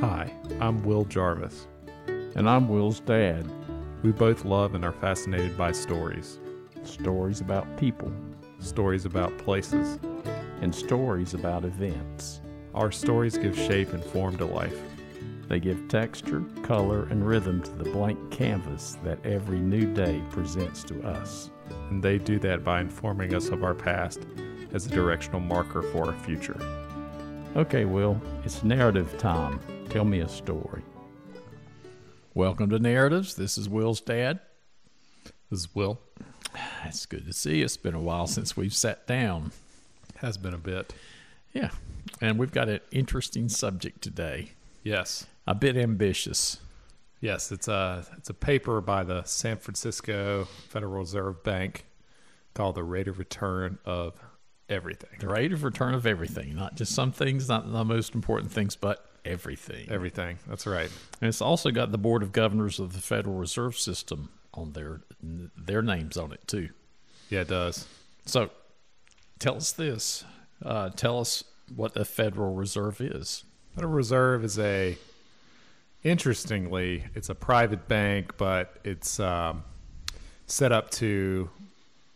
Hi, I'm Will Jarvis. And I'm Will's dad. We both love and are fascinated by stories. Stories about people Stories about places. and stories about events. Our stories give shape and form to life. They give texture, color, and rhythm to the blank canvas that every new day presents to us. And they do that by informing us of our past as a directional marker for our future. Okay, Will, it's narrative time. Tell me a story. Welcome to Narratives. This is Will's dad. This is Will. It's good to see you. It's been a while since we've sat down. Has been a bit. Yeah, and we've got an interesting subject today. Yes. A bit ambitious. Yes, it's a it's a paper by the San Francisco Federal Reserve Bank called the rate of return of everything. The rate of return of everything, not just some things, not the most important things, but everything. Everything. That's right. And it's also got the Board of Governors of the Federal Reserve System on their their names on it too. Yeah, it does. So, tell us this. Uh, tell us what the Federal Reserve is. Federal Reserve is a interestingly, it's a private bank, but it's um, set up to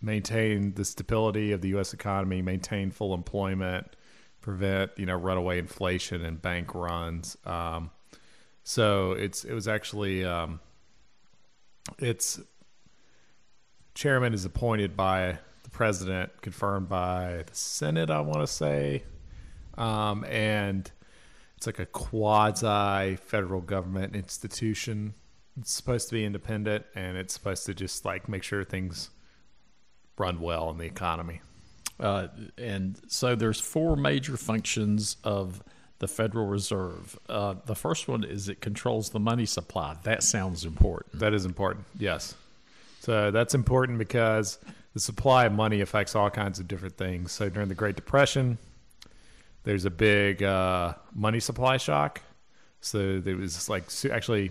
maintain the stability of the U.S. economy, maintain full employment, prevent you know runaway inflation and bank runs. Um, so it's it was actually um, its chairman is appointed by the president, confirmed by the Senate. I want to say, um, and it's like a quasi federal government institution. It's supposed to be independent and it's supposed to just like make sure things run well in the economy. Uh, and so there's four major functions of the Federal Reserve. Uh, the first one is it controls the money supply. That sounds important. That is important. Yes. So that's important because the supply of money affects all kinds of different things. So during the Great Depression, there's a big uh, money supply shock. So there was like actually,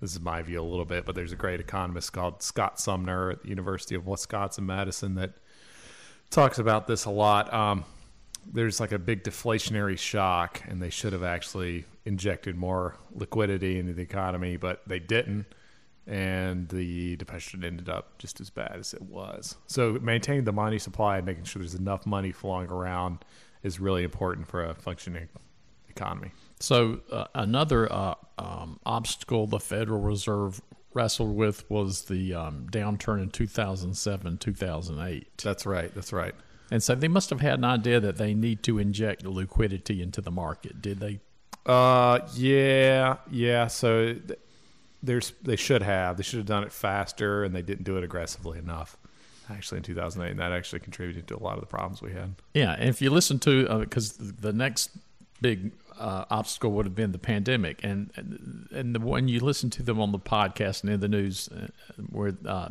this is my view a little bit, but there's a great economist called Scott Sumner at the University of Wisconsin Madison that talks about this a lot. Um, there's like a big deflationary shock, and they should have actually injected more liquidity into the economy, but they didn't. And the depression ended up just as bad as it was. So, maintaining the money supply and making sure there's enough money flowing around is really important for a functioning economy. So uh, another uh, um, obstacle the Federal Reserve wrestled with was the um, downturn in 2007, 2008. That's right. That's right. And so they must have had an idea that they need to inject liquidity into the market. Did they? Uh, yeah, yeah. So th- there's they should have they should have done it faster, and they didn't do it aggressively enough. Actually, in 2008, and that actually contributed to a lot of the problems we had. Yeah, and if you listen to because the next big uh, obstacle would have been the pandemic, and and the, when you listen to them on the podcast and in the news, uh, where uh,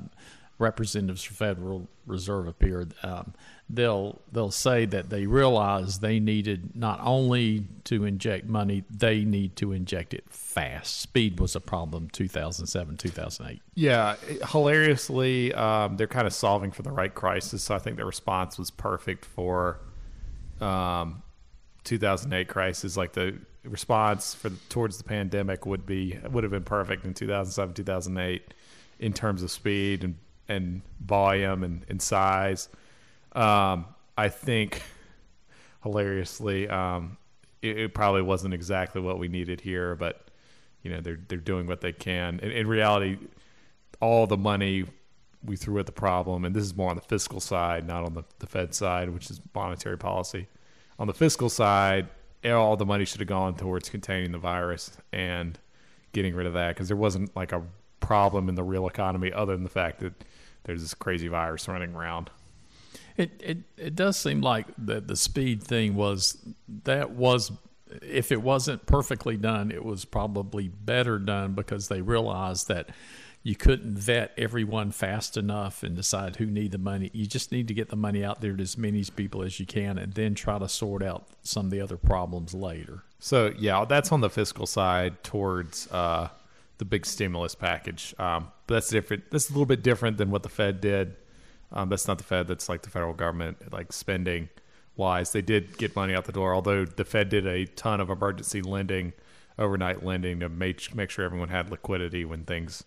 representatives from Federal Reserve appeared, um, they'll they'll say that they realized they needed not only to inject money, they need to inject it fast. Speed was a problem 2007, 2008. Yeah, hilariously, um, they're kind of solving for the right crisis. So I think their response was perfect for um, 2008 crisis. Like the response for towards the pandemic would be would have been perfect in 2007, 2008 in terms of speed and and volume and, and size. Um, I think hilariously, um, it, it probably wasn't exactly what we needed here, but you know they're they're doing what they can. In, in reality, all the money we threw at the problem, and this is more on the fiscal side, not on the, the Fed side, which is monetary policy. On the fiscal side, all the money should have gone towards containing the virus and getting rid of that because there wasn't like a problem in the real economy other than the fact that there's this crazy virus running around. It it it does seem like the the speed thing was that was if it wasn't perfectly done, it was probably better done because they realized that you couldn't vet everyone fast enough and decide who need the money. You just need to get the money out there to as many people as you can, and then try to sort out some of the other problems later. So yeah, that's on the fiscal side towards uh, the big stimulus package. Um, but that's different. That's a little bit different than what the Fed did. Um, that's not the Fed. That's like the federal government, like spending wise. They did get money out the door, although the Fed did a ton of emergency lending overnight lending to make make sure everyone had liquidity when things,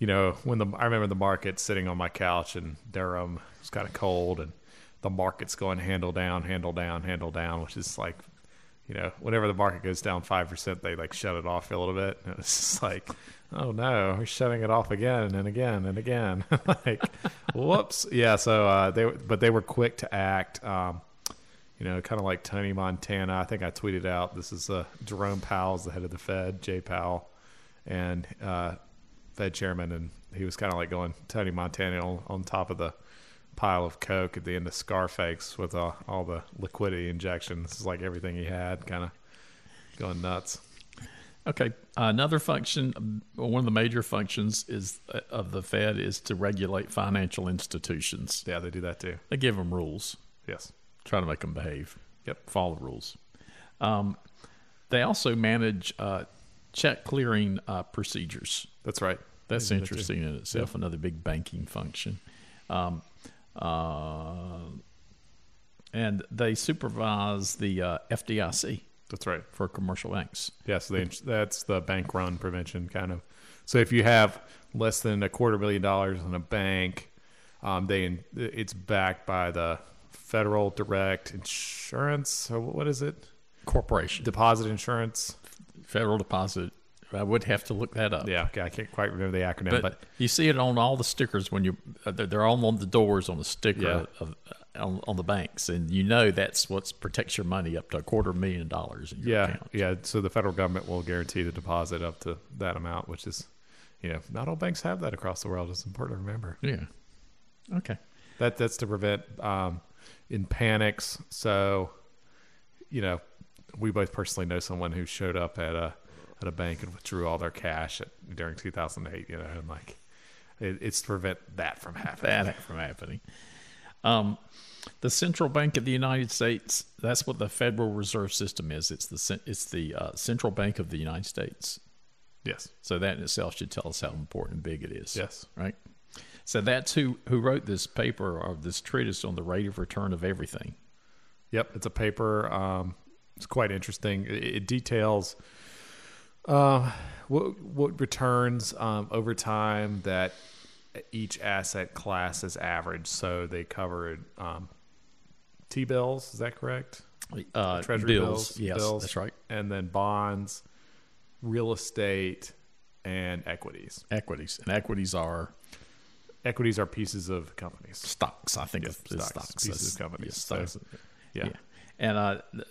you know, when the I remember the market sitting on my couch in Durham, it was kind of cold, and the market's going handle down, handle down, handle down, which is like, you know, whenever the market goes down five percent, they like shut it off a little bit, and it's just like, oh no, we're shutting it off again and again and again, like, whoops, yeah. So uh, they but they were quick to act. Um, you know, kind of like Tony Montana. I think I tweeted out this is uh, Jerome Powell's the head of the Fed, Jay Powell, and uh, Fed chairman, and he was kind of like going Tony Montana on, on top of the pile of coke at the end of Scarface with uh, all the liquidity injections, is like everything he had, kind of going nuts. Okay, another function, one of the major functions is uh, of the Fed is to regulate financial institutions. Yeah, they do that too. They give them rules. Yes. Try to make them behave. Yep. Follow the rules. Um, they also manage uh, check clearing uh, procedures. That's right. That's They do that too. interesting in itself. Another big banking function. Um, uh, and they supervise the uh, FDIC That's right. for commercial banks. Yeah, so that's the bank run prevention kind of. So if you have less than a quarter million dollars in a bank, um, they it's backed by the Federal Direct Insurance. What is it? Corporation, Deposit Insurance. Federal Deposit. I would have to look that up. Yeah, okay, I can't quite remember the acronym, But, but, you see it on all the stickers when you uh, they're, all on the doors on the sticker Yeah. of, on, on the banks, and you know that's what protects your money up to a quarter million dollars in your yeah, account. yeah. So the federal government will guarantee the deposit up to that amount, which is, you know, not all banks have that across the world. It's important to remember. Yeah. Okay. That that's to prevent um, in panics. So, you know, we both personally know someone who showed up at a at a bank and withdrew all their cash at, during 2008. You know, and like it, it's to prevent that from happening. That from happening. Um, the central bank of the United States. That's what the Federal Reserve System is. It's the it's the uh, central bank of the United States. Yes. So that in itself should tell us how important and big it is. Yes. Right. So that's who who wrote this paper or this treatise on the rate of return of everything. Yep. It's a paper. Um, it's quite interesting. It, it details uh, what what returns um, over time that each asset class is average. So they covered um, T bills. Is that correct? Uh, Treasury bills. bills. Yes, bills, that's right. And then bonds, real estate, and equities. Equities and equities are Equities are pieces of companies. stocks. I think of stocks, stocks. pieces of companies. yeah, stocks. Yeah. Yeah. And uh, the,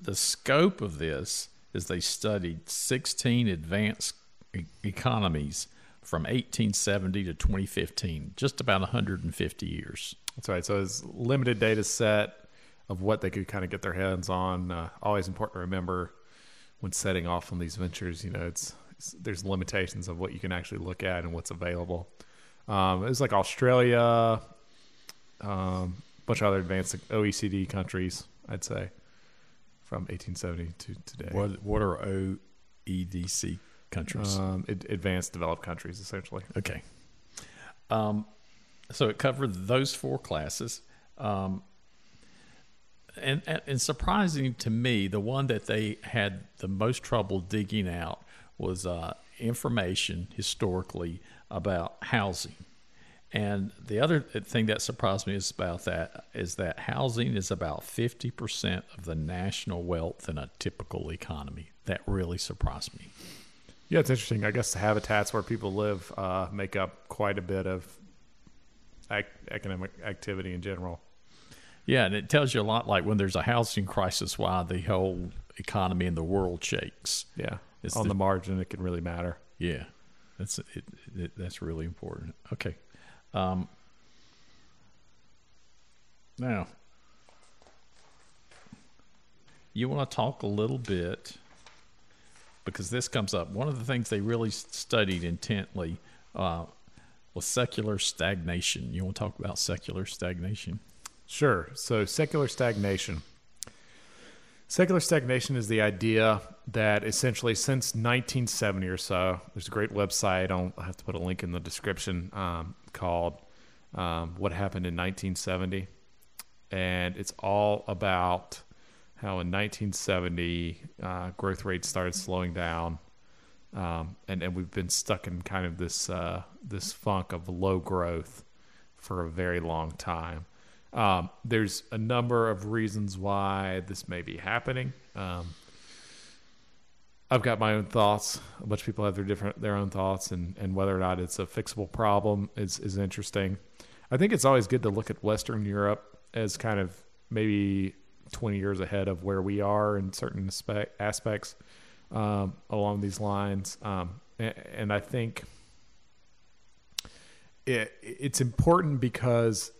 the scope of this is they studied 16 advanced e- economies from 1870 to 2015, just about 150 years. That's right. So it's limited data set of what they could kind of get their hands on. Uh, always important to remember when setting off on these ventures. You know, it's, it's there's limitations of what you can actually look at and what's available. Um, it was like Australia, um, a bunch of other advanced OECD countries. I'd say from 1870 to today. What what are OEDC countries? Um, ad- advanced developed countries, essentially. Okay. Um, so it covered those four classes. Um, and, and, and surprising to me, the one that they had the most trouble digging out was uh, information historically about housing. And the other thing that surprised me is about that is that housing is about 50% of the national wealth in a typical economy. That really surprised me. Yeah, it's interesting. I guess the habitats where people live uh, make up quite a bit of ac- economic activity in general. Yeah, and it tells you a lot like when there's a housing crisis, why the whole economy in the world shakes. Yeah, It's on the- the, margin, it can really matter. Yeah, that's it, it, that's really important. Okay, um, now you want to talk a little bit because this comes up. One of the things they really studied intently uh, was secular stagnation. You want to talk about secular stagnation? Sure. So, secular stagnation. Secular stagnation is the idea that essentially since 1970 or so, there's a great website. I'll have to put a link in the description um, called um, "What Happened in 1970," and it's all about how in 1970 uh, growth rates started slowing down, um, and and we've been stuck in kind of this uh, this funk of low growth for a very long time. Um, there's a number of reasons why this may be happening. Um, I've got my own thoughts. A bunch of people have their different their own thoughts, and, and whether or not it's a fixable problem is is interesting. I think it's always good to look at Western Europe as kind of maybe 20 years ahead of where we are in certain aspect, aspects um, along these lines. Um, and, and, I think it, it's important because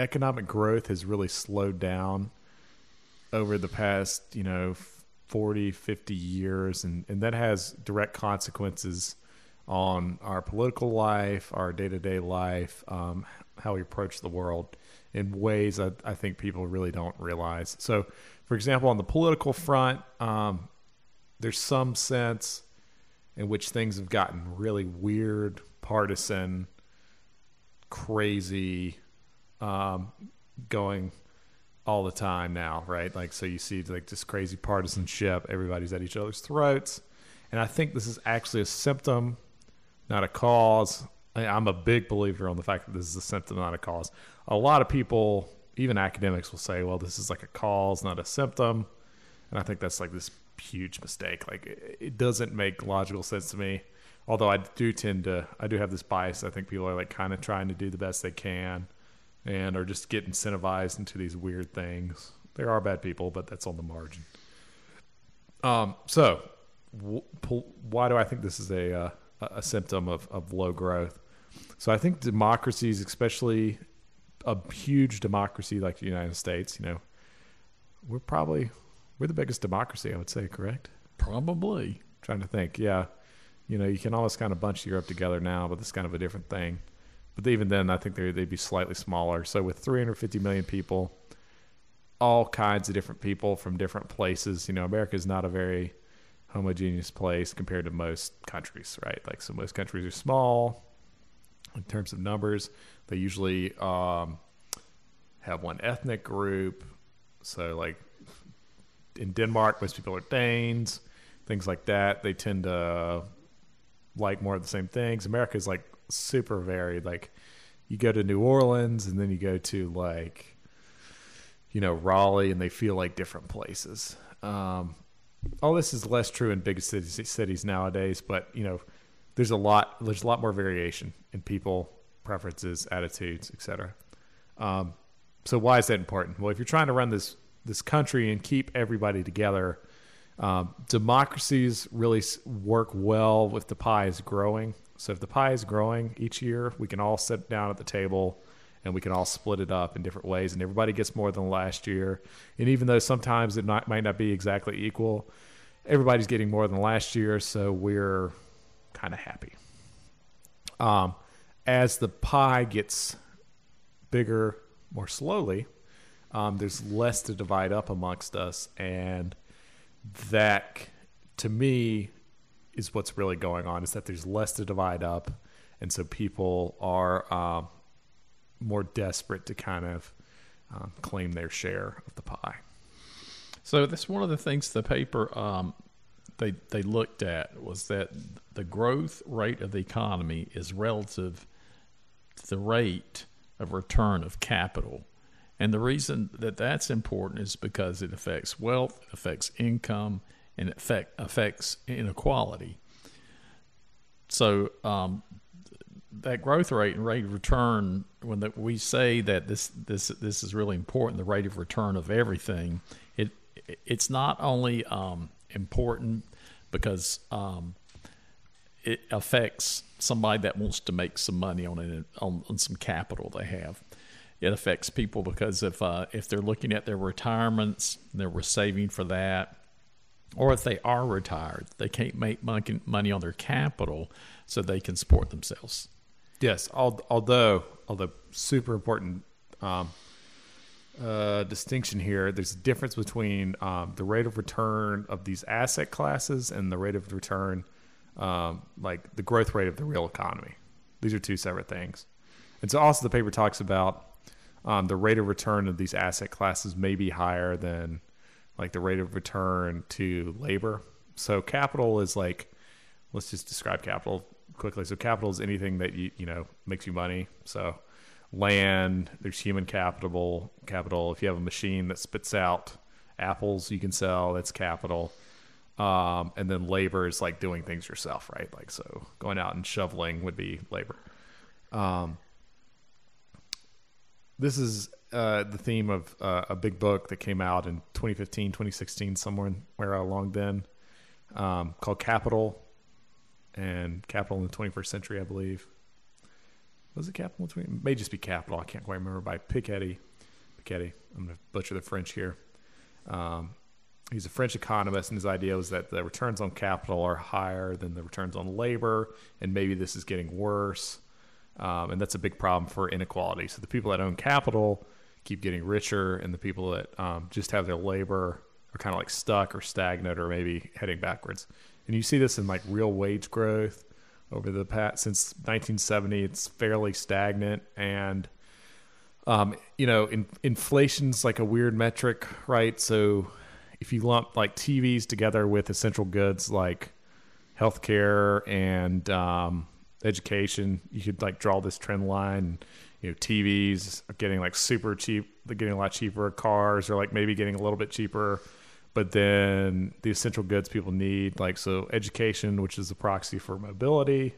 economic growth has really slowed down over the past, you know, 40, 50 years. And, and that has direct consequences on our political life, our day to day life, um, how we approach the world in ways that I think people really don't realize. So, for example, on the political front, um, there's some sense in which things have gotten really weird, partisan, crazy, um, going all the time now, right? Like, so you see like this crazy partisanship, everybody's at each other's throats. And I think this is actually a symptom, not a cause. I'm a big believer on the fact that this is a symptom, not a cause. A lot of people, even academics, will say, well, this is like a cause, not a symptom. And I think that's like this huge mistake. Like, it doesn't make logical sense to me. Although I do tend to, I do have this bias. I think people are like kind of trying to do the best they can and are just get incentivized into these weird things. There are bad people, but that's on the margin. Um, so, w- why do I think this is a uh, a symptom of, of low growth? So I think democracies, especially a huge democracy like the United States, you know, we're probably we're the biggest democracy, I would say, correct? Probably. trying to think, yeah. You know, you can always kind of bunch Europe together now, but it's kind of a different thing. But even then, I think they'd be slightly smaller. So with 350 million people, all kinds of different people from different places, you know, America is not a very homogeneous place compared to most countries, right? Like, so most countries are small in terms of numbers. They usually um, have one ethnic group. So, like in Denmark, most people are Danes, things like that. They tend to like more of the same things. America is like super varied. Like you go to New Orleans and then you go to like you know Raleigh, and they feel like different places. Um, all this is less true in big cities, cities nowadays, but you know there's a lot there's a lot more variation in people preferences, attitudes, etc. Um, so why is that important? Well, if you're trying to run this this country and keep everybody together, um, democracies really work well with the pie is growing. So if the pie is growing each year, we can all sit down at the table and we can all split it up in different ways, and everybody gets more than last year. And even though sometimes it not, might not be exactly equal, everybody's getting more than last year, so we're kind of happy. Um, as the pie gets bigger more slowly, um, there's less to divide up amongst us, and that to me is what's really going on is that there's less to divide up, and so people are um, more desperate to kind of um, claim their share of the pie. So that's one of the things the paper um, they they looked at was that the growth rate of the economy is relative to the rate of return of capital. And the reason that that's important is because it affects wealth, affects income, and affect, affects inequality. So um, that growth rate and rate of return, when the, we say that this this this is really important, the rate of return of everything, it it's not only um, important because um, it affects somebody that wants to make some money on it on, on some capital they have. It affects people because if uh, if they're looking at their retirements, they were saving for that or if they are retired, they can't make money on their capital so they can support themselves. Yes, although although super important um, uh, distinction here. There's a difference between um, the rate of return of these asset classes and the rate of return, um, like the growth rate of the real economy. These are two separate things. And so also the paper talks about um, the rate of return of these asset classes may be higher than like the rate of return to labor. So capital is like, let's just describe capital quickly. So capital is anything that you you know makes you money. So land, there's human capital. Capital. If you have a machine that spits out apples, you can sell. That's capital. Um, and then labor is like doing things yourself, right? Like so, going out and shoveling would be labor. Um, this is uh, the theme of uh, a big book that came out in 2015, 2016, somewhere where along then, um, called Capital, and Capital in the 21st Century, I believe. Was it Capital? It may just be Capital. I can't quite remember. By Piketty. Piketty. I'm going to butcher the French here. Um, he's a French economist, and his idea was that the returns on capital are higher than the returns on labor, and maybe this is getting worse. Um, and that's a big problem for inequality. So the people that own capital keep getting richer, and the people that um, just have their labor are kind of like stuck or stagnant or maybe heading backwards. And you see this in like real wage growth over the past since 1970. It's fairly stagnant, and um, you know, in, inflation's like a weird metric, right? So if you lump like TVs together with essential goods like healthcare and um, education, you could like draw this trend line. You know, TVs are getting like super cheap. They're getting a lot cheaper. Cars are like maybe getting a little bit cheaper. But then the essential goods people need, like so education, which is a proxy for mobility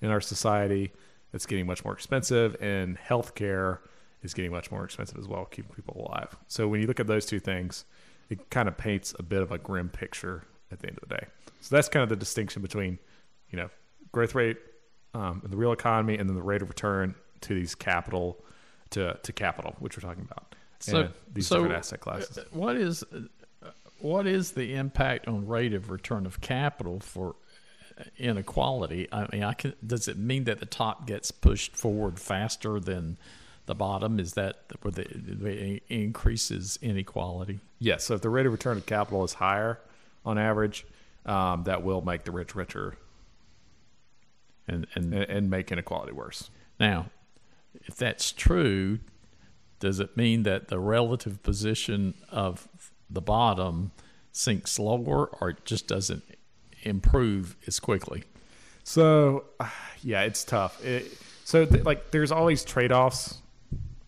in our society, it's getting much more expensive. And healthcare is getting much more expensive as well, keeping people alive. So when you look at those two things, it kind of paints a bit of a grim picture at the end of the day. So that's kind of the distinction between, you know, growth rate um, in the real economy and then the rate of return to these capital to to capital, which we're talking about. So these so different asset classes. What is what is the impact on rate of return of capital for inequality? I mean, I can, does it mean that the top gets pushed forward faster than the bottom? Is that where the, the increases inequality? Yes. So if the rate of return of capital is higher on average, um, that will make the rich richer And and and, and make inequality worse. now, if that's true, does it mean that the relative position of the bottom sinks lower, or it just doesn't improve as quickly? So, yeah, it's tough. It, so, th- like, there's always trade offs.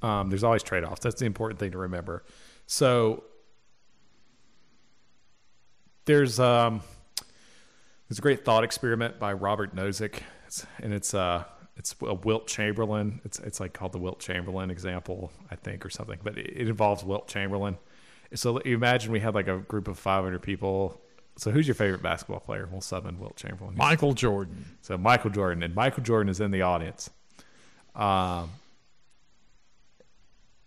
Um, there's always trade offs. That's the important thing to remember. So, there's um, there's a great thought experiment by Robert Nozick, it's, and it's uh, it's a Wilt Chamberlain. It's it's like called the Wilt Chamberlain example, I think, or something. But it, it involves Wilt Chamberlain. So you imagine we had like a group of 500 people. So who's your favorite basketball player? We'll sub in Wilt Chamberlain. Michael Jordan. So Michael Jordan, and Michael Jordan is in the audience. Um,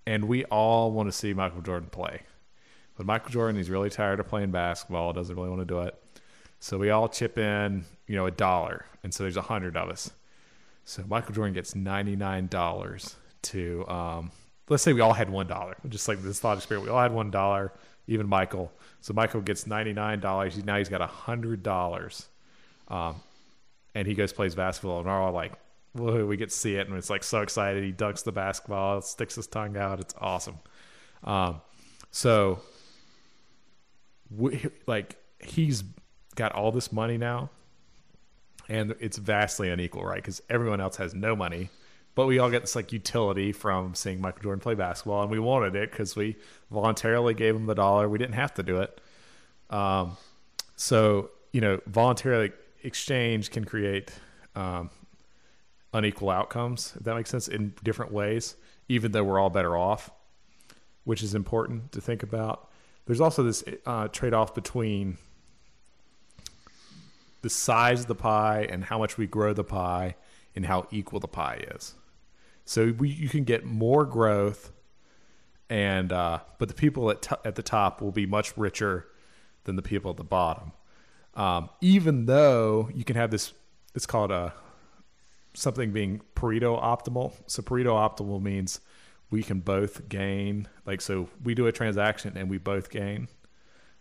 and we all want to see Michael Jordan play. But Michael Jordan, he's really tired of playing basketball, doesn't really want to do it. So we all chip in, you know, a dollar. And so there's a hundred of us. So Michael Jordan gets $99 to, um, let's say we all had $1. Just like this thought experiment, we all had $1, even Michael. So Michael gets $99. He, now he's got a $100. Um, and he goes plays basketball, and we're all like, Whoa, we get to see it, and it's like so excited. He dunks the basketball, sticks his tongue out. It's awesome. Um, so, we, like, he's got all this money now, and it's vastly unequal, right? Because everyone else has no money, but we all get this like utility from seeing Michael Jordan play basketball, and we wanted it because we voluntarily gave him the dollar. We didn't have to do it. Um, so, you know, voluntarily exchange can create um, unequal outcomes, if that makes sense, in different ways, even though we're all better off, which is important to think about. There's also this uh, trade off between the size of the pie and how much we grow the pie and how equal the pie is. So we, you can get more growth, and uh, but the people at, t- at the top will be much richer than the people at the bottom. Um, even though you can have this, it's called a something being Pareto optimal. So Pareto optimal means we can both gain. Like so, we do a transaction and we both gain,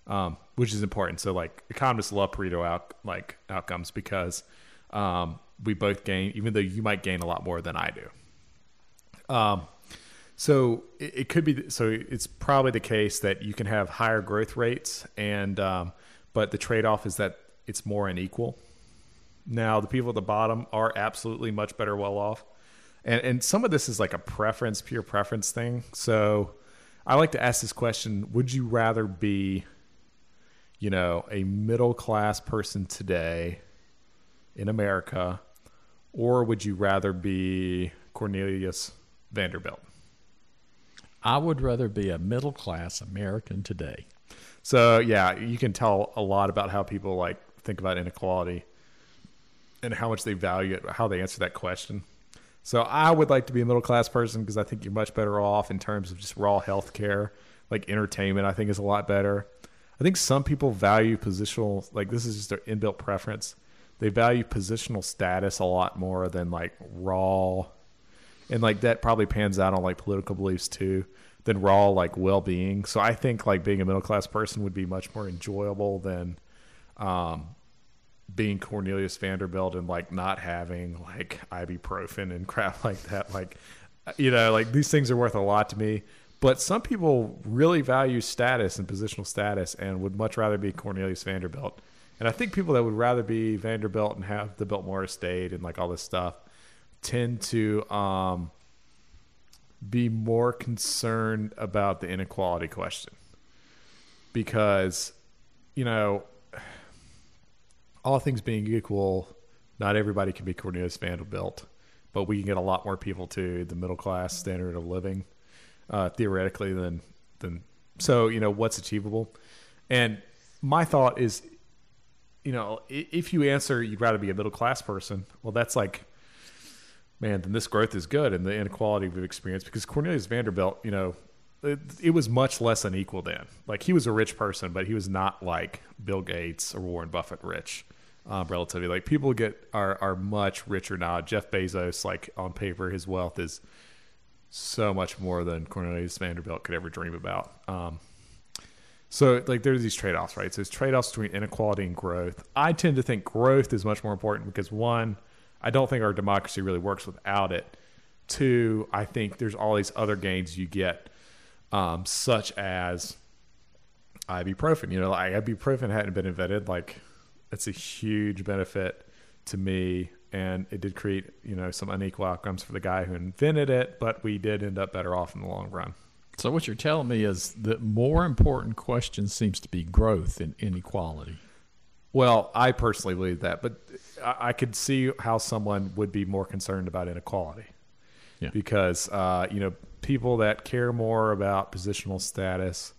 um, which is important. So like economists love Pareto out like outcomes because um, we both gain, even though you might gain a lot more than I do. Um, So it, it could be. So it's probably the case that you can have higher growth rates, and um, but the trade off is that it's more unequal. Now the people at the bottom are absolutely much better well off, and and some of this is like a preference, pure preference thing. So I like to ask this question: Would you rather be, you know, a middle class person today in America, or would you rather be Cornelius Vanderbilt? I would rather be a middle class American today. So yeah, you can tell a lot about how people like think about inequality and how much they value it, how they answer that question. So I would like to be a middle class person because I think you're much better off in terms of just raw health care. Like entertainment, I think is a lot better. I think some people value positional, like this is just their inbuilt preference. They value positional status a lot more than like raw, and like that probably pans out on like political beliefs too than raw like well being. So I think like being a middle class person would be much more enjoyable than um, being Cornelius Vanderbilt and like not having like ibuprofen and crap like that. Like, you know, like these things are worth a lot to me. But some people really value status and positional status and would much rather be Cornelius Vanderbilt. And I think people that would rather be Vanderbilt and have the Biltmore estate and like all this stuff tend to um, be more concerned about the inequality question because, you know, all things being equal, not everybody can be Cornelius Vanderbilt, but we can get a lot more people to the middle class standard of living uh, theoretically than than so you know what's achievable. And my thought is, you know, if you answer you'd rather be a middle class person, well, that's like, man, then this growth is good and the inequality we've experienced because Cornelius Vanderbilt, you know, it, it, was much less unequal then. Like he was a rich person, but he was not like Bill Gates or Warren Buffett rich. Um, relatively, like people get are are much richer now. Jeff Bezos, like on paper, his wealth is so much more than Cornelius Vanderbilt could ever dream about. Um, so like there's these trade offs, right? So there's trade offs between inequality and growth. I tend to think growth is much more important because one, I don't think our democracy really works without it. Two, I think there's all these other gains you get um, such as ibuprofen. You know, like ibuprofen hadn't been invented. Like, it's a huge benefit to me, and it did create you know some unequal outcomes for the guy who invented it, but we did end up better off in the long run. So what you're telling me is the more important question seems to be growth and inequality. Well, I personally believe that, but I could see how someone would be more concerned about inequality. Yeah. Because uh, you know people that care more about positional status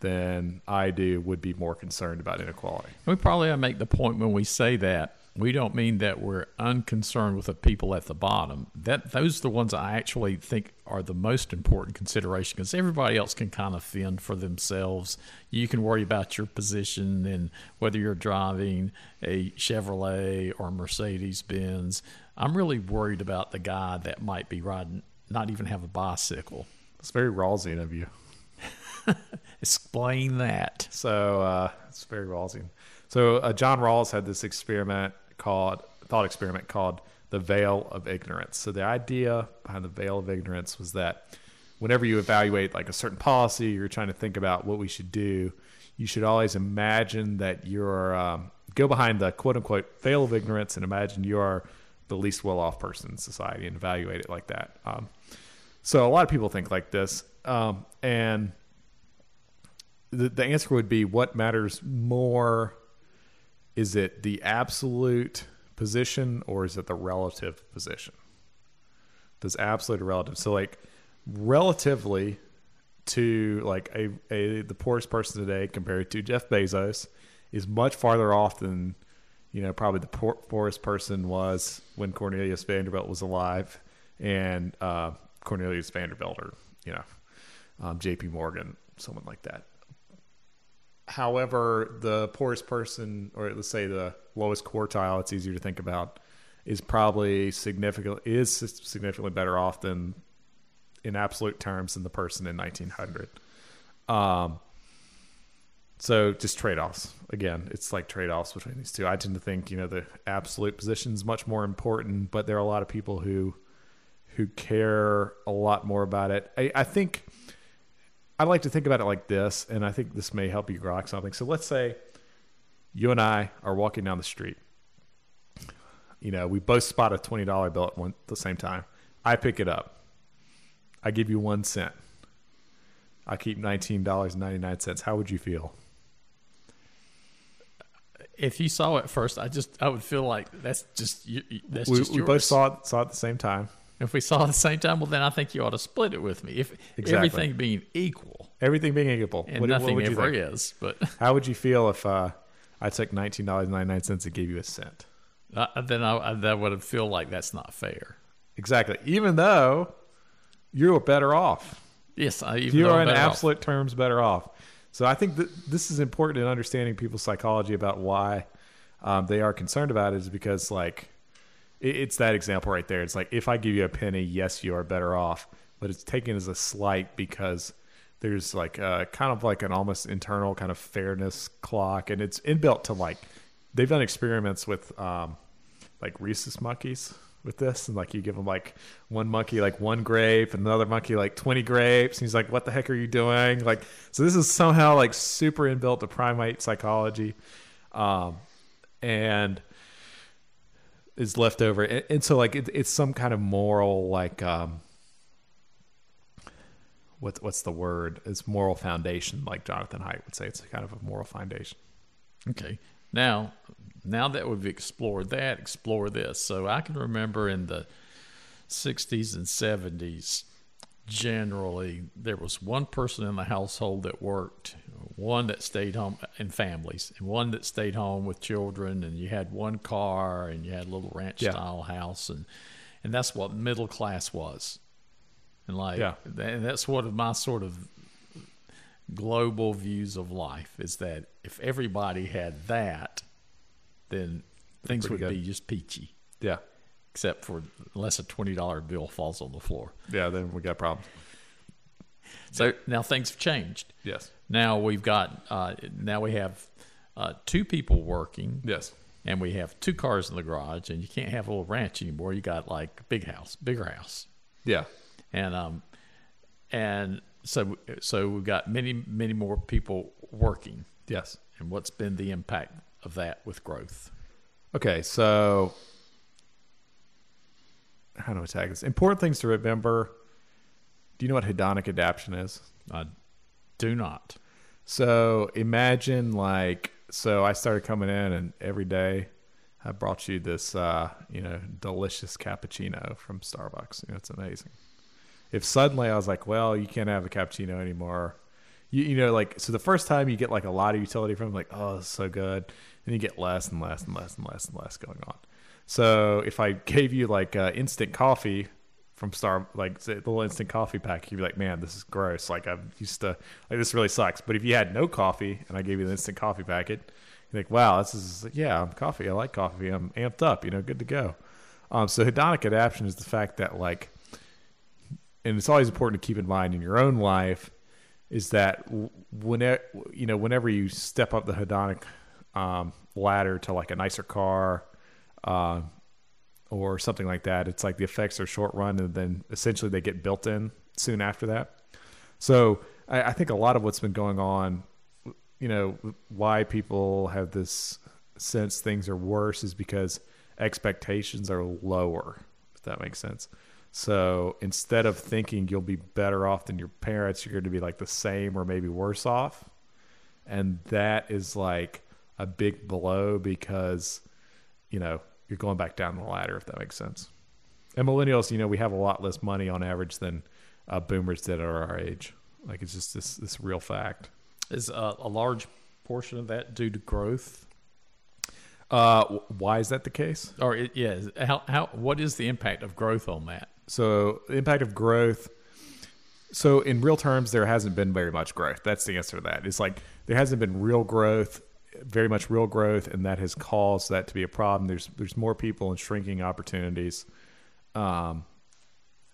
than I do would be more concerned about inequality. We probably make the point when we say that we don't mean that we're unconcerned with the people at the bottom. That those are the ones I actually think are the most important consideration because everybody else can kind of fend for themselves. You can worry about your position and whether you're driving a Chevrolet or Mercedes Benz. I'm really worried about the guy that might be riding not even have a bicycle. It's very Rawlsian of you. Explain that. So uh, it's very Rawlsian. So uh, John Rawls had this experiment called thought experiment called the veil of ignorance. So the idea behind the veil of ignorance was that whenever you evaluate like a certain policy, you're trying to think about what we should do. You should always imagine that you're um, go behind the quote unquote veil of ignorance and imagine you are the least well off person in society and evaluate it like that. Um, so a lot of people think like this, um, and the the answer would be what matters more. Is it the absolute position or is it the relative position? Does absolute or relative? So like relatively to like a, a the poorest person today compared to Jeff Bezos is much farther off than you know, probably the poor, poorest person was when Cornelius Vanderbilt was alive, and uh, Cornelius Vanderbilt, or you know, um, J.P. Morgan, someone like that. However, the poorest person, or let's say the lowest quartile, it's easier to think about, is probably significant is significantly better off than, in absolute terms, than the person in 1900. Um, so just trade offs. Again, it's like trade offs between these two. I tend to think, you know, the absolute position is much more important, but there are a lot of people who who care a lot more about it. I, I think I like to think about it like this, and I think this may help you grok something. So let's say you and I are walking down the street. You know, we both spot a twenty dollar bill at one at the same time. I pick it up. I give you one cent. I keep nineteen dollars and ninety nine cents. How would you feel? If you saw it first, I just I would feel like that's just you, you- that's We, just we yours. both saw it saw it at the same time. If we saw at the same time, well, then I think you ought to split it with me. If Exactly. everything being equal, Everything being equal, and what, what nothing would you ever is, but How would you feel if uh, I took nineteen dollars ninety nine cents and gave you a cent? uh, then I, I that would feel like that's not fair. Exactly. Even though you are better off, Yes, I even you are in better off. absolute terms better off. So I think that this is important in understanding people's psychology about why um, they are concerned about it is because like it's that example right there. It's like if I give you a penny, yes, you are better off, but it's taken as a slight because there's like a, kind of like an almost internal kind of fairness clock, and it's inbuilt to like they've done experiments with um, like rhesus monkeys with this. And like you give them like one monkey like one grape and another monkey like 20 grapes. And he's like what the heck are you doing? Like so this is somehow like super inbuilt to primate psychology. Um and is left over and, and so like it, it's some kind of moral like um what's what's the word it's moral foundation like jonathan haidt would say it's kind of a moral foundation Okay. Now, now that we've explored that, explore this. So I can remember in the 60s and 70s, generally, there was one person in the household that worked, one that stayed home in families, and one that stayed home with children, and you had one car and you had a little ranch Yeah. style house, and, and that's what middle class was. And like, Yeah. and that's one of my sort of global views of life is that if everybody had that, then things Pretty would good. be just peachy, yeah except for unless a twenty dollar bill falls on the floor. yeah then we got problems So now things have changed. yes Now we've got uh, now we have uh, two people working, yes and we have two cars in the garage, and you can't have a little ranch anymore. You got like big house, bigger house, yeah and um, and so so we've got many many more people working. yes And what's been the impact of that with growth? Okay, so how do I tag this? Important things to remember. Do you know what hedonic adaptation is? I do not. So imagine like so I started coming in and every day I brought you this uh, you know, delicious cappuccino from Starbucks. You know, it's amazing. If suddenly I was like, well, you can't have a cappuccino anymore. You, you know, like so the first time you get like a lot of utility from like, oh, it's so good. And you get less and less and less and less and less going on. So if I gave you like uh, instant coffee from Star, like the little instant coffee pack, you'd be like, man, this is gross. Like I'm used to, like this really sucks. But if you had no coffee and I gave you the instant coffee packet, you're like, wow, this is yeah, I'm coffee. I like coffee. I'm amped up. You know, good to go. Um, so hedonic adaptation is the fact that like, and it's always important to keep in mind in your own life is that whenever you know whenever you step up the hedonic um, ladder to like a nicer car uh, or something like that, it's like the effects are short run and then essentially they get built in soon after that. So I, I think a lot of what's been going on, you know, why people have this sense things are worse is because expectations are lower. If that makes sense. So instead of thinking you'll be better off than your parents, you're going to be like the same or maybe worse off. And that is like a big blow because, you know, you're going back down the ladder, if that makes sense. And millennials, you know, we have a lot less money on average than uh, boomers did at our age. Like it's just this this real fact. Is uh, a large portion of that due to growth, Uh, why is that the case? or it, yeah? How how what is the impact of growth on that? So the impact of growth. So in real terms, there hasn't been very much growth. That's the answer to that. It's like there hasn't been real growth, very much real growth, and that has caused that to be a problem. There's there's more people and shrinking opportunities, um,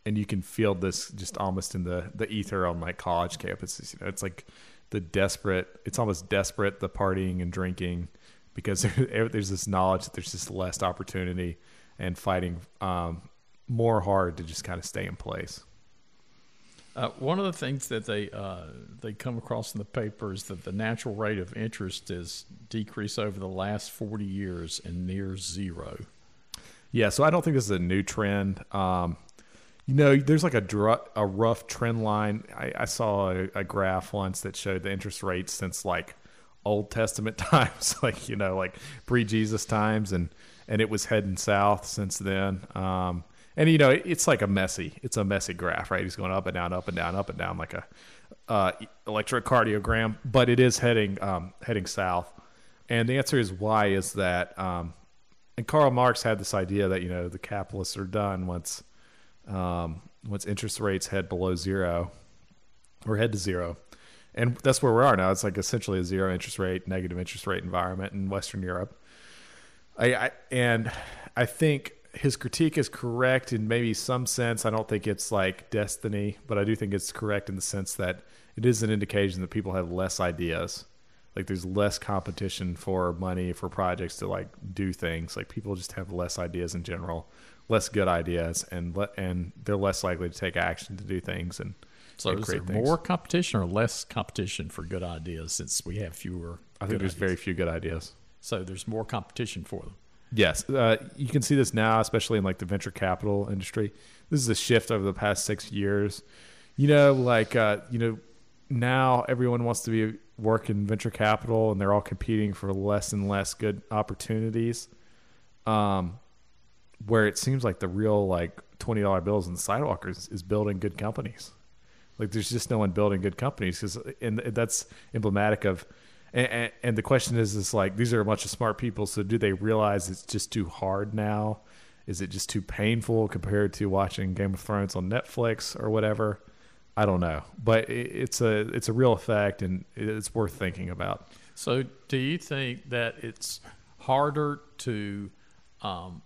and you can feel this just almost in the the ether on like college campuses. You know, it's like the desperate. It's almost desperate the partying and drinking because there's this knowledge that there's just less opportunity and fighting um, more hard to just kind of stay in place. Uh, one of the things that they uh, they come across in the paper is that the natural rate of interest has decreased over the last 40 years and near zero. Yeah, so I don't think this is a new trend. Um, you know, there's like a dr- a rough trend line. I, I saw a, a graph once that showed the interest rates since like Old Testament times, like you know, like pre Jesus times, and and it was heading south since then. Um, and you know it's like a messy it's a messy graph right? He's going up and down up and down up and down like a uh, electrocardiogram but it is heading um, heading south. And the answer is why is that? Um, and Karl Marx had this idea that you know the capitalists are done once um, once interest rates head below zero or head to zero. And that's where we are now. It's like essentially a zero interest rate negative interest rate environment in Western Europe. I, I and I think his critique is correct in maybe some sense. I don't think it's like destiny, but I do think it's correct in the sense that it is an indication that people have less ideas. Like there's less competition for money for projects to like do things. Like people just have less ideas in general, less good ideas, and le- and they're less likely to take action to do things and. So and is there things. more competition or less competition for good ideas since we have fewer? I think there's ideas? very few good ideas. So there's more competition for them. Yes, uh, you can see this now, especially in like the venture capital industry. This is a shift over the past six years. You know, like uh, you know, now everyone wants to be work in venture capital, and they're all competing for less and less good opportunities. Um, where it seems like the real like twenty dollar bills and sidewalkers is building good companies. Like there's just no one building good companies because, and that's emblematic of and, and, the question is, is like these are a bunch of smart people. So do they realize it's just too hard now? Is it just too painful compared to watching Game of Thrones on Netflix or whatever? I don't know, but it's a it's a real effect, and it's worth thinking about. So, do you think that it's harder to um,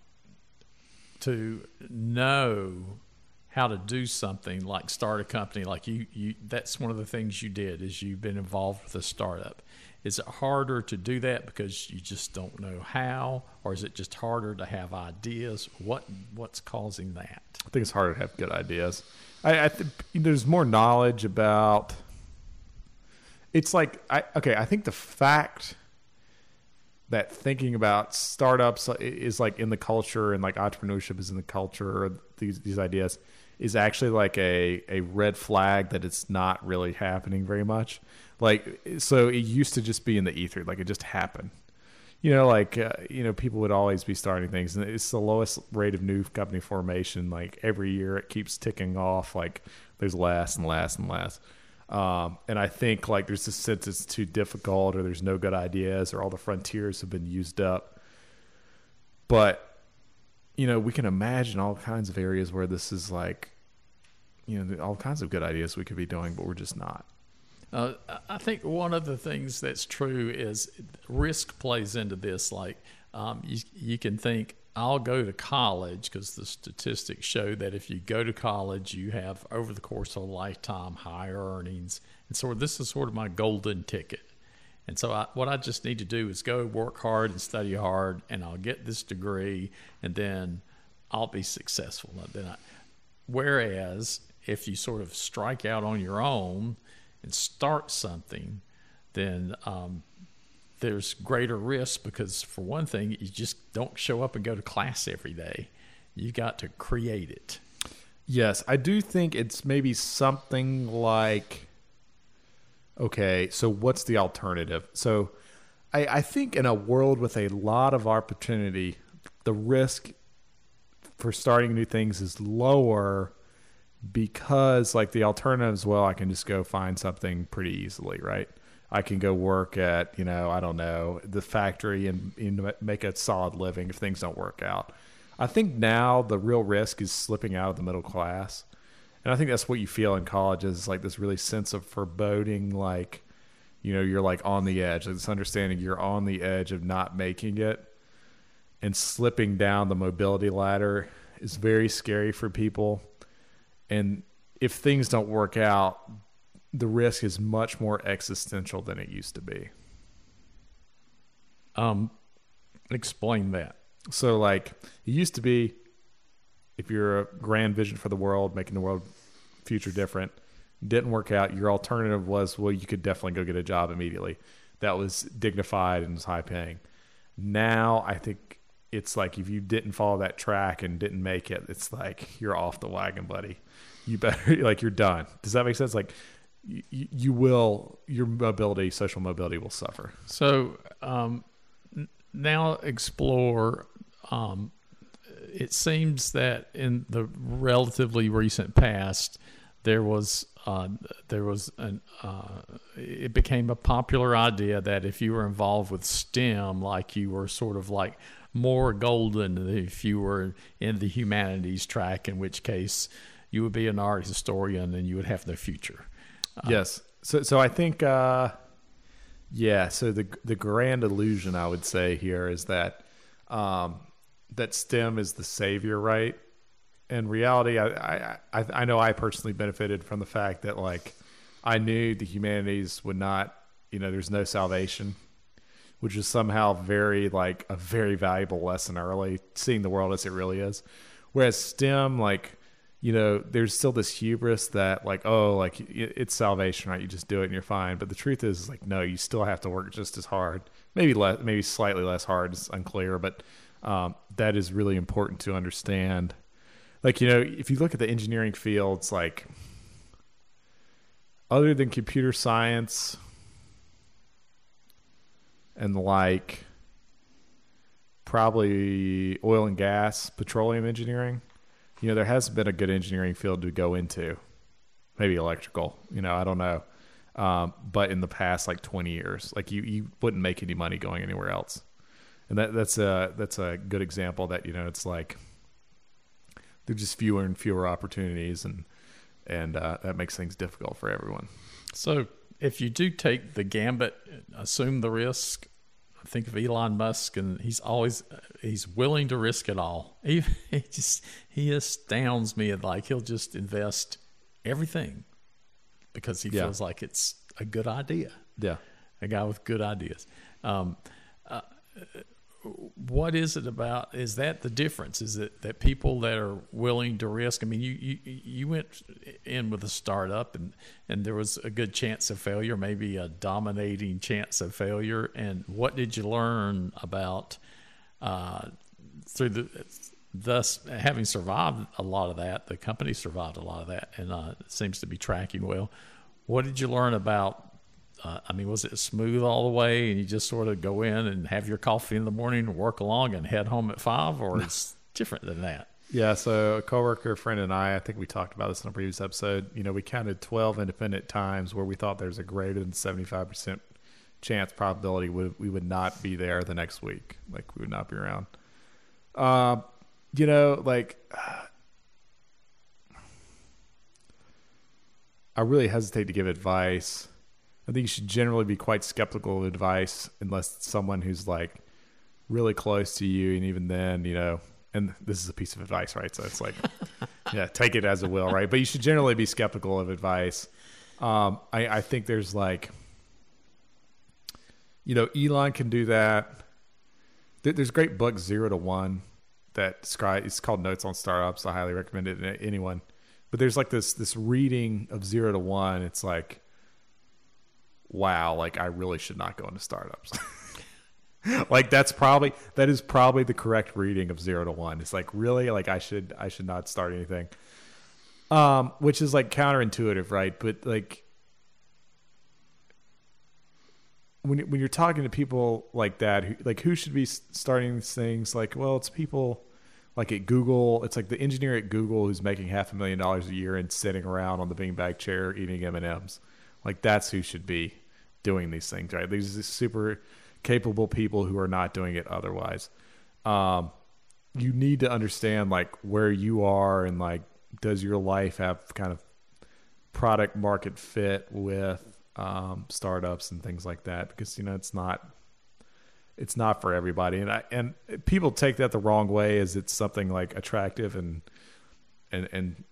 to know how to do something like start a company like you, you that's one of the things you did is you've been involved with a startup is it harder to do that because you just don't know how, or is it just harder to have ideas? What what's causing that? I think it's harder to have good ideas. I, I there's more knowledge about. It's like I okay. I think the fact that thinking about startups is like in the culture and like entrepreneurship is in the culture these these ideas is actually like a a red flag that it's not really happening very much like, so it used to just be in the ether, like it just happened. You know, like uh, you know, people would always be starting things, and it's the lowest rate of new company formation. Like every year, it keeps ticking off. Like there's less and less and less. Um, and I think like there's this sense it's too difficult, or there's no good ideas, or all the frontiers have been used up. But you know, we can imagine all kinds of areas where this is like, you know, all kinds of good ideas we could be doing, but we're just not. Uh, I think one of the things that's true is risk plays into this. Like um, you, you can think, I'll go to college because the statistics show that if you go to college, you have over the course of a lifetime higher earnings. And so this is sort of my golden ticket. And so I, what I just need to do is go work hard and study hard, and I'll get this degree, and then I'll be successful. Then I, whereas if you sort of strike out on your own, and start something, then um, there's greater risk because, for one thing, you just don't show up and go to class every day. You got to create it. Yes, I do think it's maybe something like okay, so what's the alternative? So I, I think in a world with a lot of opportunity, the risk for starting new things is lower because like the alternatives well i can just go find something pretty easily right? I can go work at you know i don't know the factory and, make a solid living if things don't work out. I think now the real risk is slipping out of the middle class. And i think that's what you feel in college is like this really sense of foreboding like you know you're like on the edge this understanding you're on the edge of not making it and slipping down the mobility ladder is very scary for people and if things don't work out, the risk is much more existential than it used to be. Um, explain that. So, like, it used to be if you're a grand vision for the world, making the world future different, didn't work out, your alternative was well, you could definitely go get a job immediately. That was dignified and was high paying. Now I think it's like if you didn't follow that track and didn't make it, it's like you're off the wagon, buddy. You better like you're done. Does that make sense? Like you, you will your mobility, social mobility will suffer. So um, now explore. Um, it seems that in the relatively recent past, there was uh, there was an uh, it became a popular idea that if you were involved with STEM, like you were sort of like more golden if you were in the humanities track, in which case you would be an art historian and you would have no future. yes. So so I think uh, yeah. So the the grand illusion I would say here is that um, that STEM is the savior, right? In reality, I I I know I personally benefited from the fact that like I knew the humanities would not, you know, there's no salvation, which is somehow very like a very valuable lesson early, seeing the world as it really is. Whereas STEM, like you know, there's still this hubris that like, oh, like it's salvation, right? You just do it and you're fine. But the truth is, like, no, you still have to work just as hard. Maybe less, maybe slightly less hard. It's unclear, but um, that is really important to understand. Like, you know, if you look at the engineering fields, like, other than computer science and like probably oil and gas, petroleum engineering you know, there hasn't been a good engineering field to go into. Maybe electrical, you know, I don't know. Um, but in the past like 20 years, like you, you wouldn't make any money going anywhere else. And that, that's a, that's a good example that, you know, it's like there's just fewer and fewer opportunities and, and uh, that makes things difficult for everyone. So if you do take the gambit, assume the risk, I think of Elon Musk, and he's always he's willing to risk it all. He, he just he astounds me. Like he'll just invest everything because he Yeah. feels like it's a good idea. Yeah. A guy with good ideas. Um, uh, what is it about? Is that the difference? Is it that people that are willing to risk? I mean, you you, you went in with a startup, and and there was a good chance of failure, maybe a dominating chance of failure. And what did you learn about uh, through the thus having survived a lot of that? The company survived a lot of that, and uh, seems to be tracking well. What did you learn about uh, I mean, was it smooth all the way, and you just sort of go in and have your coffee in the morning work along and head home at five, or it's different than that? Yeah, so a coworker, friend, and I, I think we talked about this in a previous episode. You know, we counted 12 independent times where we thought there's a greater than 75% chance probability would, we would not be there the next week. Like, we would not be around. Um, you know, like, I really hesitate to give advice. I think you should generally be quite skeptical of advice unless it's someone who's like really close to you. And even then, you know, and this is a piece of advice, right? So it's like, yeah, take it as a will, right? But you should generally be skeptical of advice. Um, I, I think there's like, you know, Elon can do that. There's a great book, Zero to One, that describe. It's called Notes on Startups. I highly recommend it to anyone. But there's like this this reading of Zero to One. It's like, wow, like I really should not go into startups. like that's probably that is probably the correct reading of zero to one. It's like really like I should I should not start anything. Um, which is like counterintuitive, right? But like when when you're talking to people like that, who, like who should be starting these things? Like, well, it's people like at Google. It's like the engineer at Google who's making half a million dollars a year and sitting around on the beanbag chair eating M and M's. Like that's who should be doing these things, right? These super capable people who are not doing it otherwise. Um, you need to understand like where you are and like does your life have kind of product market fit with um, startups and things like that because you know it's not it's not for everybody and I, and people take that the wrong way as it's something like attractive and and and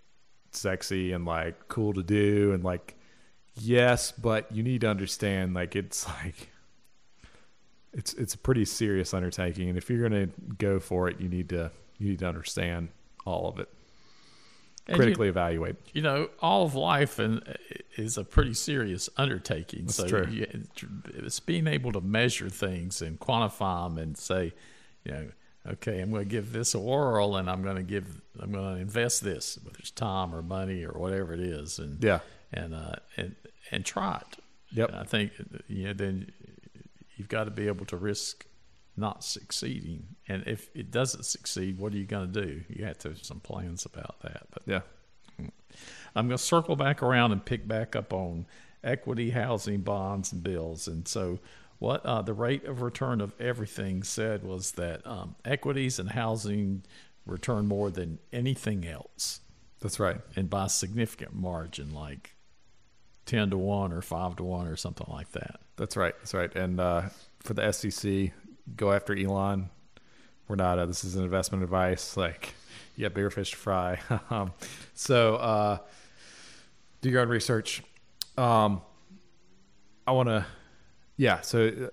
sexy and like cool to do and like yes but you need to understand like it's like it's it's a pretty serious undertaking and if you're going to go for it you need to you need to understand all of it And critically you, evaluate. You know, all of life and uh, is a pretty serious undertaking. That's so true. You, it's being able to measure things and quantify them and say, you know, okay, I'm going to give this a whirl and I'm going to give, I'm going to invest this, whether it's time or money or whatever it is, and Yeah. And uh, and and try it. Yep. And I think you know then you've got to be able to risk not succeeding, and if it doesn't succeed, what are you going to do? You have to have some plans about that. But Yeah. I'm going to circle back around and pick back up on equity, housing, bonds, and bills. And so, what uh, the rate of return of everything said was that um, equities and housing return more than anything else, That's right. and by a significant margin, like ten to one or five to one or something like that. That's right. That's right. And uh, for the SEC, go after Elon. We're not. Uh, this is an investment advice. Like, you got bigger fish to fry. um, so, uh, do your own research. Um, I want to. Yeah. So, uh,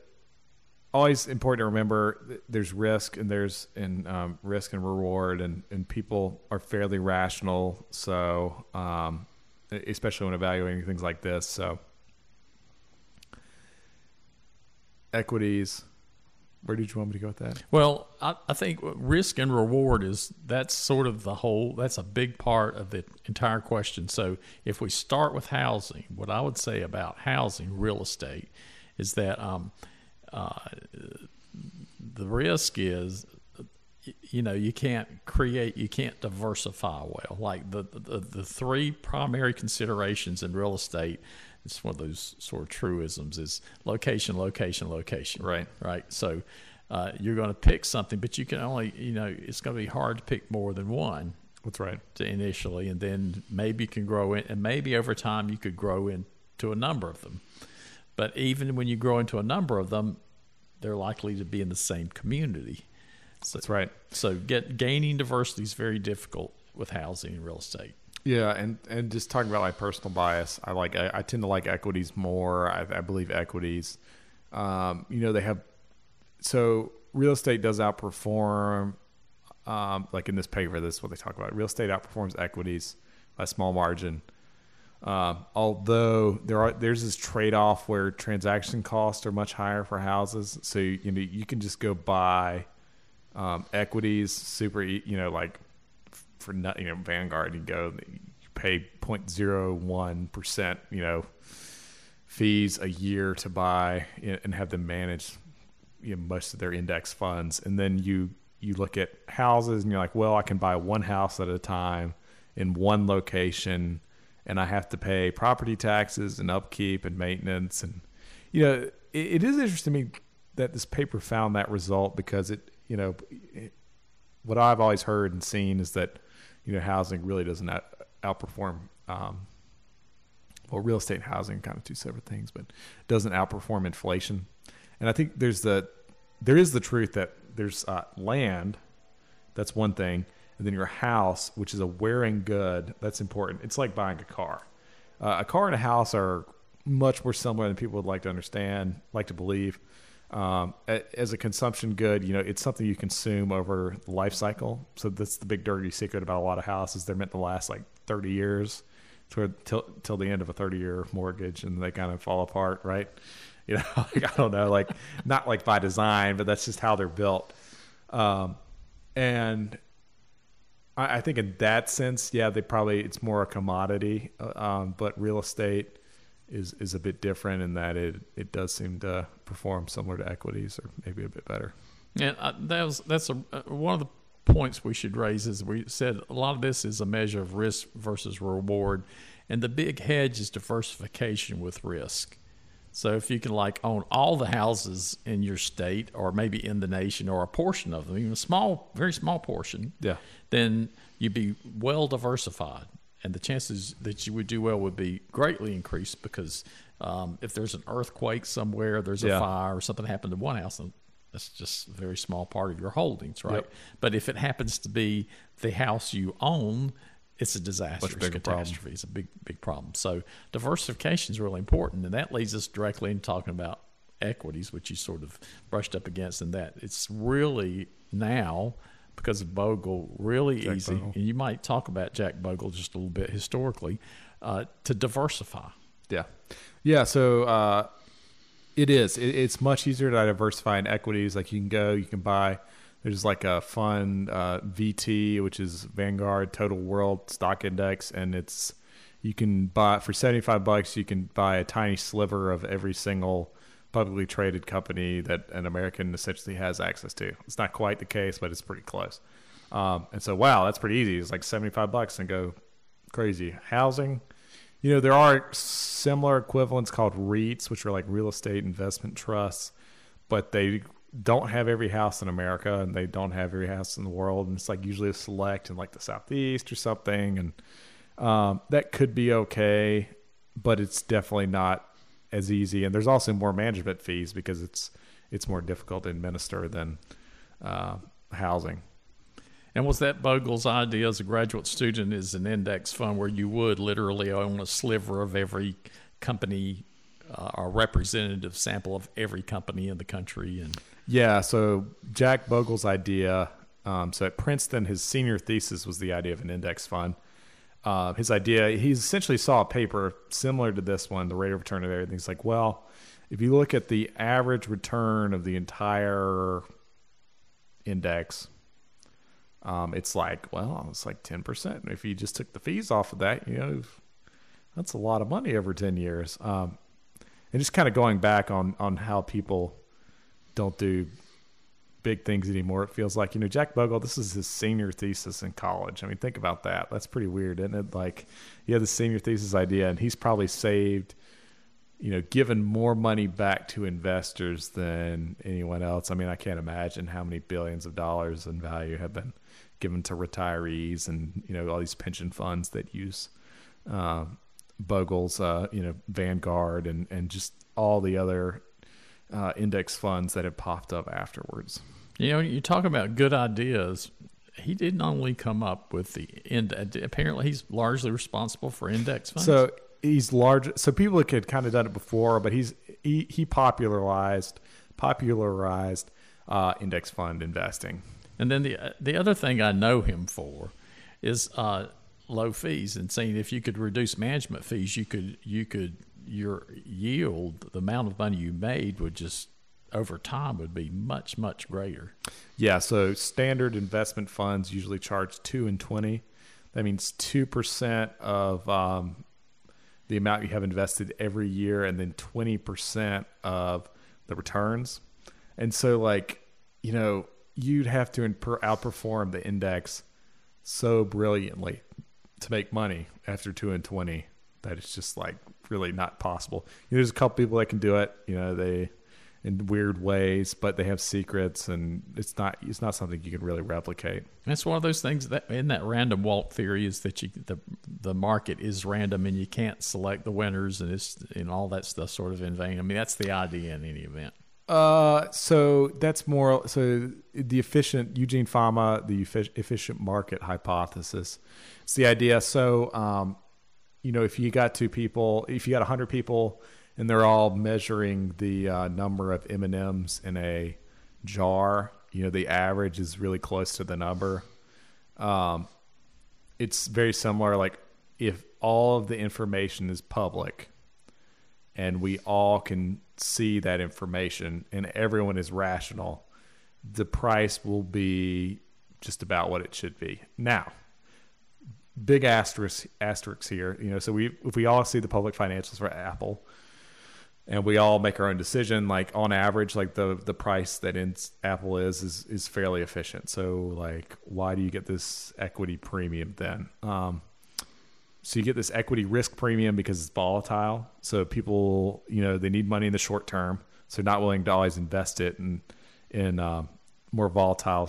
always important to remember. There's risk and there's and um, risk and reward, and and people are fairly rational. So, um, especially when evaluating things like this. So. equities. Where did you want me to go with that? Well, I, I think risk and reward is that's sort of the whole. That's a big part of the entire question. So, if we start with housing, what I would say about housing, real estate, is that um, uh, the risk is, you know, you can't create, you can't diversify well. Like the the, the three primary considerations in real estate. It's one of those sort of truisms: is location, location, location Right. right? So uh, you're going to pick something, but you can only, you know, it's going to be hard to pick more than one That's right. to initially, and then maybe you can grow in, and maybe over time you could grow into a number of them. But even when you grow into a number of them, they're likely to be in the same community. So, That's right. so get gaining diversity is very difficult with housing and real estate. Yeah, and and just talking about my personal bias, I like I, I tend to like equities more. I, I believe equities. Um, you know, they have so real estate does outperform. Um, like in this paper, this is what they talk about. Real estate outperforms equities by a small margin. Um, although there are there's this trade off where transaction costs are much higher for houses, so you, you know you can just go buy um, equities super you know like for not you know Vanguard you go you pay 0.01 percent you know fees a year to buy and have them manage you know, most of their index funds. And then you you look at houses and you're like well I can buy one house at a time in one location and I have to pay property taxes and upkeep and maintenance. And you know it, it is interesting to me that this paper found that result because it you know what I've always heard and seen is that you know housing really doesn't out, outperform um, well real estate and housing kind of two separate things but doesn't outperform inflation. And I think there's the there is the truth that there's uh, land that's one thing and then your house which is a wearing good that's important. It's like buying a car. Uh, a car and a house are much more similar than people would like to understand like to believe um, as a consumption good you know it's something you consume over the life cycle. So that's the big dirty secret about a lot of houses. They're meant to last like 30 years to till, till the end of a 30 year mortgage and they kind of fall apart right? You know like, i don't know like not like by design but that's just how they're built. Um, and I, I think in that sense, yeah, they probably it's more a commodity, uh, um, but real estate is is a bit different in that it it does seem to perform similar to equities or maybe a bit better. And uh, that was that's a uh, one of the points we should raise is we said a lot of this is a measure of risk versus reward, and the big hedge is diversification with risk. So if you can like own all the houses in your state or maybe in the nation or a portion of them, even a small, very small portion, Yeah. then you'd be well diversified, and the chances that you would do well would be greatly increased because um, if there's an earthquake somewhere, there's a Yeah. fire or something happened to one house, that's just a very small part of your holdings, right? Yep. But if it happens to be the house you own, it's a disaster. It's a bigger problem. catastrophe. It's a big, big problem. So diversification is really important, and that leads us directly into talking about equities, which you sort of brushed up against, and that it's really now because of Bogle really Jack easy, Bogle. and you might talk about Jack Bogle just a little bit historically, uh, to diversify. Yeah, yeah. So uh, it is. It, it's much easier to diversify in equities. Like you can go, you can buy. There's like a fund uh, VT, which is Vanguard Total World Stock Index, and it's you can buy for 75 bucks. You can buy a tiny sliver of every single publicly traded company that an American essentially has access to. It's not quite the case, but it's pretty close. Um, and so, wow, that's pretty easy. It's like 75 bucks and go crazy. Housing, you know, there are similar equivalents called REITs, which are like real estate investment trusts, but they don't have every house in America and they don't have every house in the world. And it's like usually a select in like the Southeast or something. And um, that could be okay, but it's definitely not as easy. And there's also more management fees because it's it's more difficult to administer than uh, housing. And was that Bogle's idea as a graduate student is an index fund where you would literally own a sliver of every company uh, or representative sample of every company in the country and Yeah, so Jack Bogle's idea. Um, so at Princeton, his senior thesis was the idea of an index fund. Uh, his idea, he essentially saw a paper similar to this one, the rate of return of everything. He's like, well, if you look at the average return of the entire index, um, it's like, well, it's like 10%. If you just took the fees off of that, you know, that's a lot of money over 10 years. Um, and just kind of going back on, on how people don't do big things anymore. It feels like, you know, Jack Bogle, this is his senior thesis in college. I mean, think about that. That's pretty weird, isn't it? Like, he had the senior thesis idea, and he's probably saved, you know, given more money back to investors than anyone else. I mean, I can't imagine how many billions of dollars in value have been given to retirees and, you know, all these pension funds that use uh, Bogle's, uh, you know, Vanguard and, and just all the other uh, index funds that have popped up afterwards. You know, you talk about good ideas. He didn't only come up with the ind. Apparently, he's largely responsible for index funds. So he's large. So people had kind of done it before, but he's he, he popularized popularized uh, index fund investing. and then the the other thing I know him for is uh, low fees, and saying if you could reduce management fees, you could you could your yield, the amount of money you made, would just over time would be much much greater. Yeah, so standard investment funds usually charge two and twenty. That means two percent of um, the amount you have invested every year, and then twenty percent of the returns. And so, like you know, you'd have to outperform the index so brilliantly to make money after two and twenty that it's just like really not possible. You know, there's a couple people that can do it. You know, they in weird ways, but they have secrets, and it's not it's not something you can really replicate. And it's one of those things that in that random walk theory is that you the the market is random and you can't select the winners and it's and all that stuff sort of in vain. I mean that's the idea in any event. Uh, so that's more so the efficient Eugene Fama, the efficient market hypothesis. It's the idea. So, um, you know, if you got two people, if you got a hundred people, and they're all measuring the uh, number of M and M's in a jar, you know, the average is really close to the number. Um, it's very similar. Like if all of the information is public, and we all can see that information and everyone is rational, the price will be just about what it should be. Now, big asterisk asterisks here, you know, so we if we all see the public financials for Apple and we all make our own decision, like on average, like the the price that in Apple is is is fairly efficient. So like why do you get this equity premium then? Um so you get this equity risk premium because it's volatile. So people, you know, they need money in the short term, so not willing to always invest it in in um, more volatile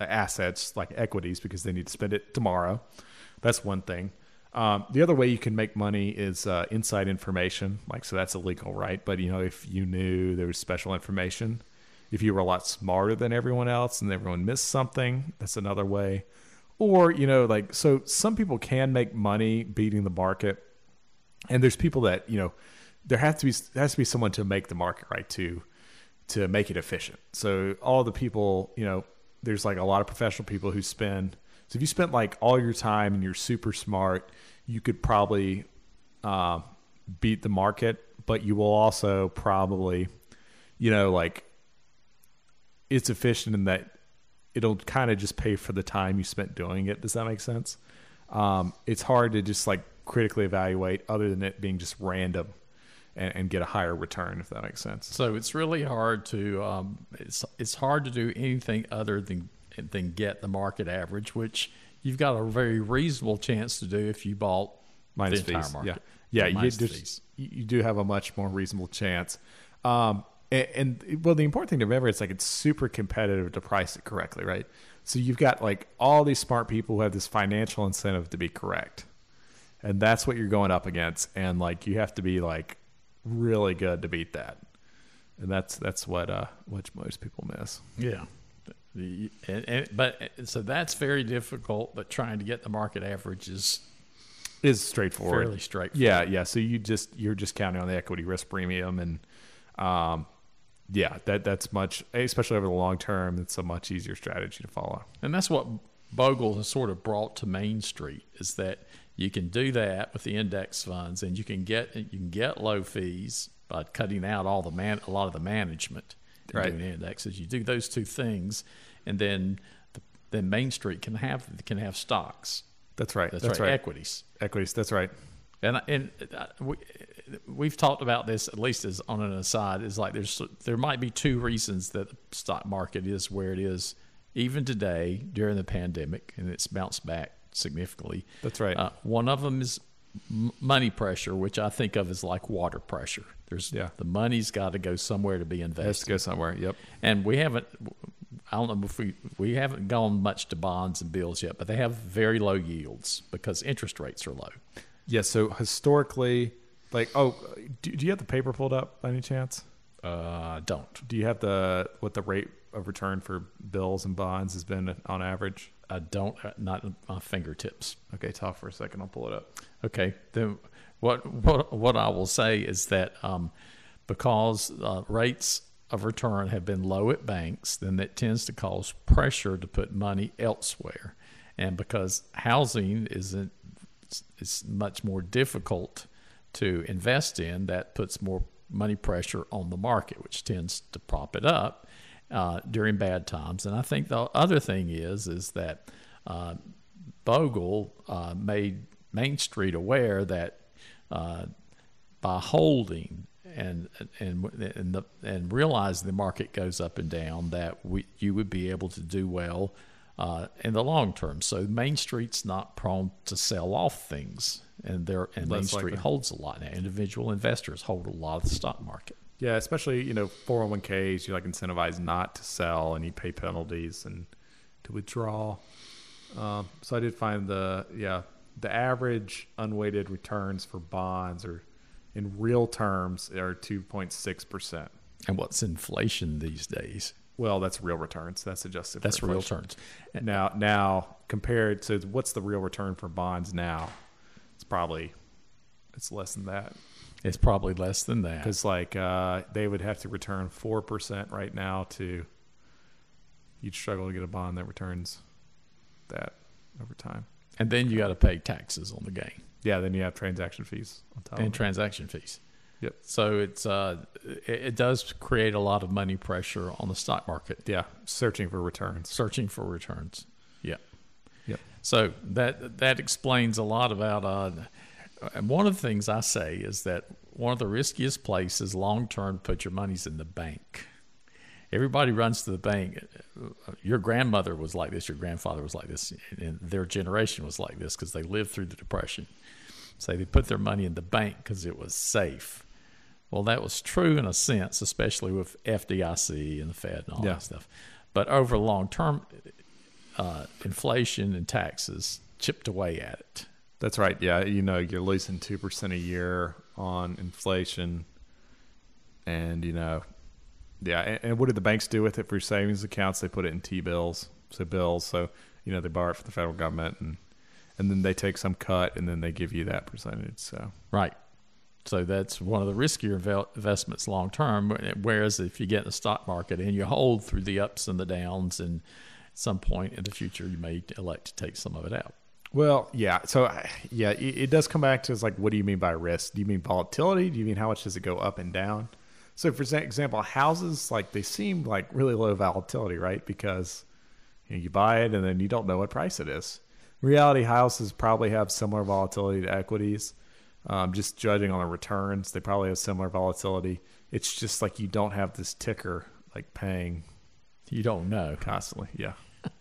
assets like equities because they need to spend it tomorrow. That's one thing. Um, the other way you can make money is uh, inside information, like so that's illegal, right? But you know, if you knew there was special information, if you were a lot smarter than everyone else and everyone missed something, that's another way or you know like so some people can make money beating the market and there's people that you know there has to be there has to be someone to make the market right to to make it efficient so all the people you know there's like a lot of professional people who spend. So if you spent like all your time and you're super smart, you could probably uh, beat the market, but you will also probably, you know, like it's efficient in that it'll kind of just pay for the time you spent doing it. Does that make sense? Um, it's hard to just like critically evaluate other than it being just random and, and get a higher return, if that makes sense. So it's really hard to um, it's it's hard to do anything other than than get the market average, which you've got a very reasonable chance to do if you bought minus the entire fees. market. Yeah, yeah, you, just, fees. you you do have a much more reasonable chance. Um, and, and well, the important thing to remember is like it's super competitive to price it correctly, right? So you've got like all these smart people who have this financial incentive to be correct, and that's what you're going up against. And like you have to be like really good to beat that, and that's that's what uh what most people miss. Yeah. The- and, and, but so that's very difficult. But trying to get the market average is Is straightforward. fairly straightforward. Yeah, yeah. So you just you're just counting on the equity risk premium, and um, yeah, that that's much, especially over the long term. It's a much easier strategy to follow. And that's what Bogle has sort of brought to Main Street is that you can do that with the index funds, and you can get you can get low fees by cutting out all the man a lot of the management and Right. doing indexes. You do those two things, and then the, then Main Street can have can have stocks. That's right. That's, That's, right, right. equities. Equities. That's right. And and uh, we, we've talked about this at least as on an aside. Is like there's there might be two reasons that the stock market is where it is even today during the pandemic, and it's bounced back significantly. That's right. Uh, one of them is money pressure, which I think of as like water pressure. There's Yeah. the money's got to go somewhere to be It has to go somewhere. Yep. and we haven't. I don't know if we we haven't gone much to bonds and bills yet, but they have very low yields because interest rates are low. Yeah. So historically, like, oh, do, do you have the paper pulled up by any chance? Uh, don't. Do you have the what the rate of return for bills and bonds has been on average? I don't, uh, not my fingertips. Okay, talk for a second. I'll pull it up. Okay. Then what what what I will say is that um, because uh, rates of return have been low at banks, then that tends to cause pressure to put money elsewhere, and because housing isn't is much more difficult to invest in, that puts more money pressure on the market, which tends to prop it up uh, during bad times. And I think the other thing is is that uh, Bogle uh, made Main Street aware that uh, by holding and and and the, and realizing the market goes up and down, that we you would be able to do well uh, in the long term. So Main Street's not prone to sell off things, and there and Main Less Street likely. holds a lot now. Individual investors hold a lot of the stock market. Yeah, especially you know 401ks. You're like incentivized not to sell, and you pay penalties and to withdraw. Um, so I did find the yeah the average unweighted returns for bonds are in real terms are 2.6 percent. And what's inflation these days? Well, that's real returns. That's adjusted. That's real returns. Now, now compared to what's the real return for bonds now? It's probably it's less than that. It's probably less than that. because like uh, they would have to return four percent right now to you'd struggle to get a bond that returns that over time. And then you got to pay taxes on the gain Yeah, then you have transaction fees on top. and transaction fees. Yep. So it's uh, it, it does create a lot of money pressure on the stock market, Yeah, searching for returns. searching for returns. Yeah. Yep. So that that explains a lot about. Uh, and one of the things I say is that one of the riskiest places long term to put your money's in the bank. Everybody runs to the bank. Your grandmother was like this. Your grandfather was like this, and their generation was like this because they lived through the depression. So they put their money in the bank because it was safe. Well, that was true in a sense, especially with FDIC and the Fed and all Yeah. that stuff. But over long term, uh, inflation and taxes chipped away at it. That's right. Yeah, you know you're losing two percent a year on inflation, and you know, yeah. And, and what do the banks do with it for savings accounts? They put it in T bills, so bills. So you know they borrow it from the federal government, and and then they take some cut, and then they give you that percentage. So Right. So that's one of the riskier investments long term. Whereas if you get in the stock market and you hold through the ups and the downs, and some point in the future, you may elect to take some of it out. Well, yeah. So, yeah, it, it does come back to is like, what do you mean by risk? Do you mean volatility? Do you mean how much does it go up and down? So, for example, houses like they seem like really low volatility, right? Because you, know, you buy it and then you don't know what price it is. reality, houses probably have similar volatility to equities. Um, just judging on the returns, they probably have similar volatility. It's just like you don't have this ticker like paying. You don't know constantly. Yeah.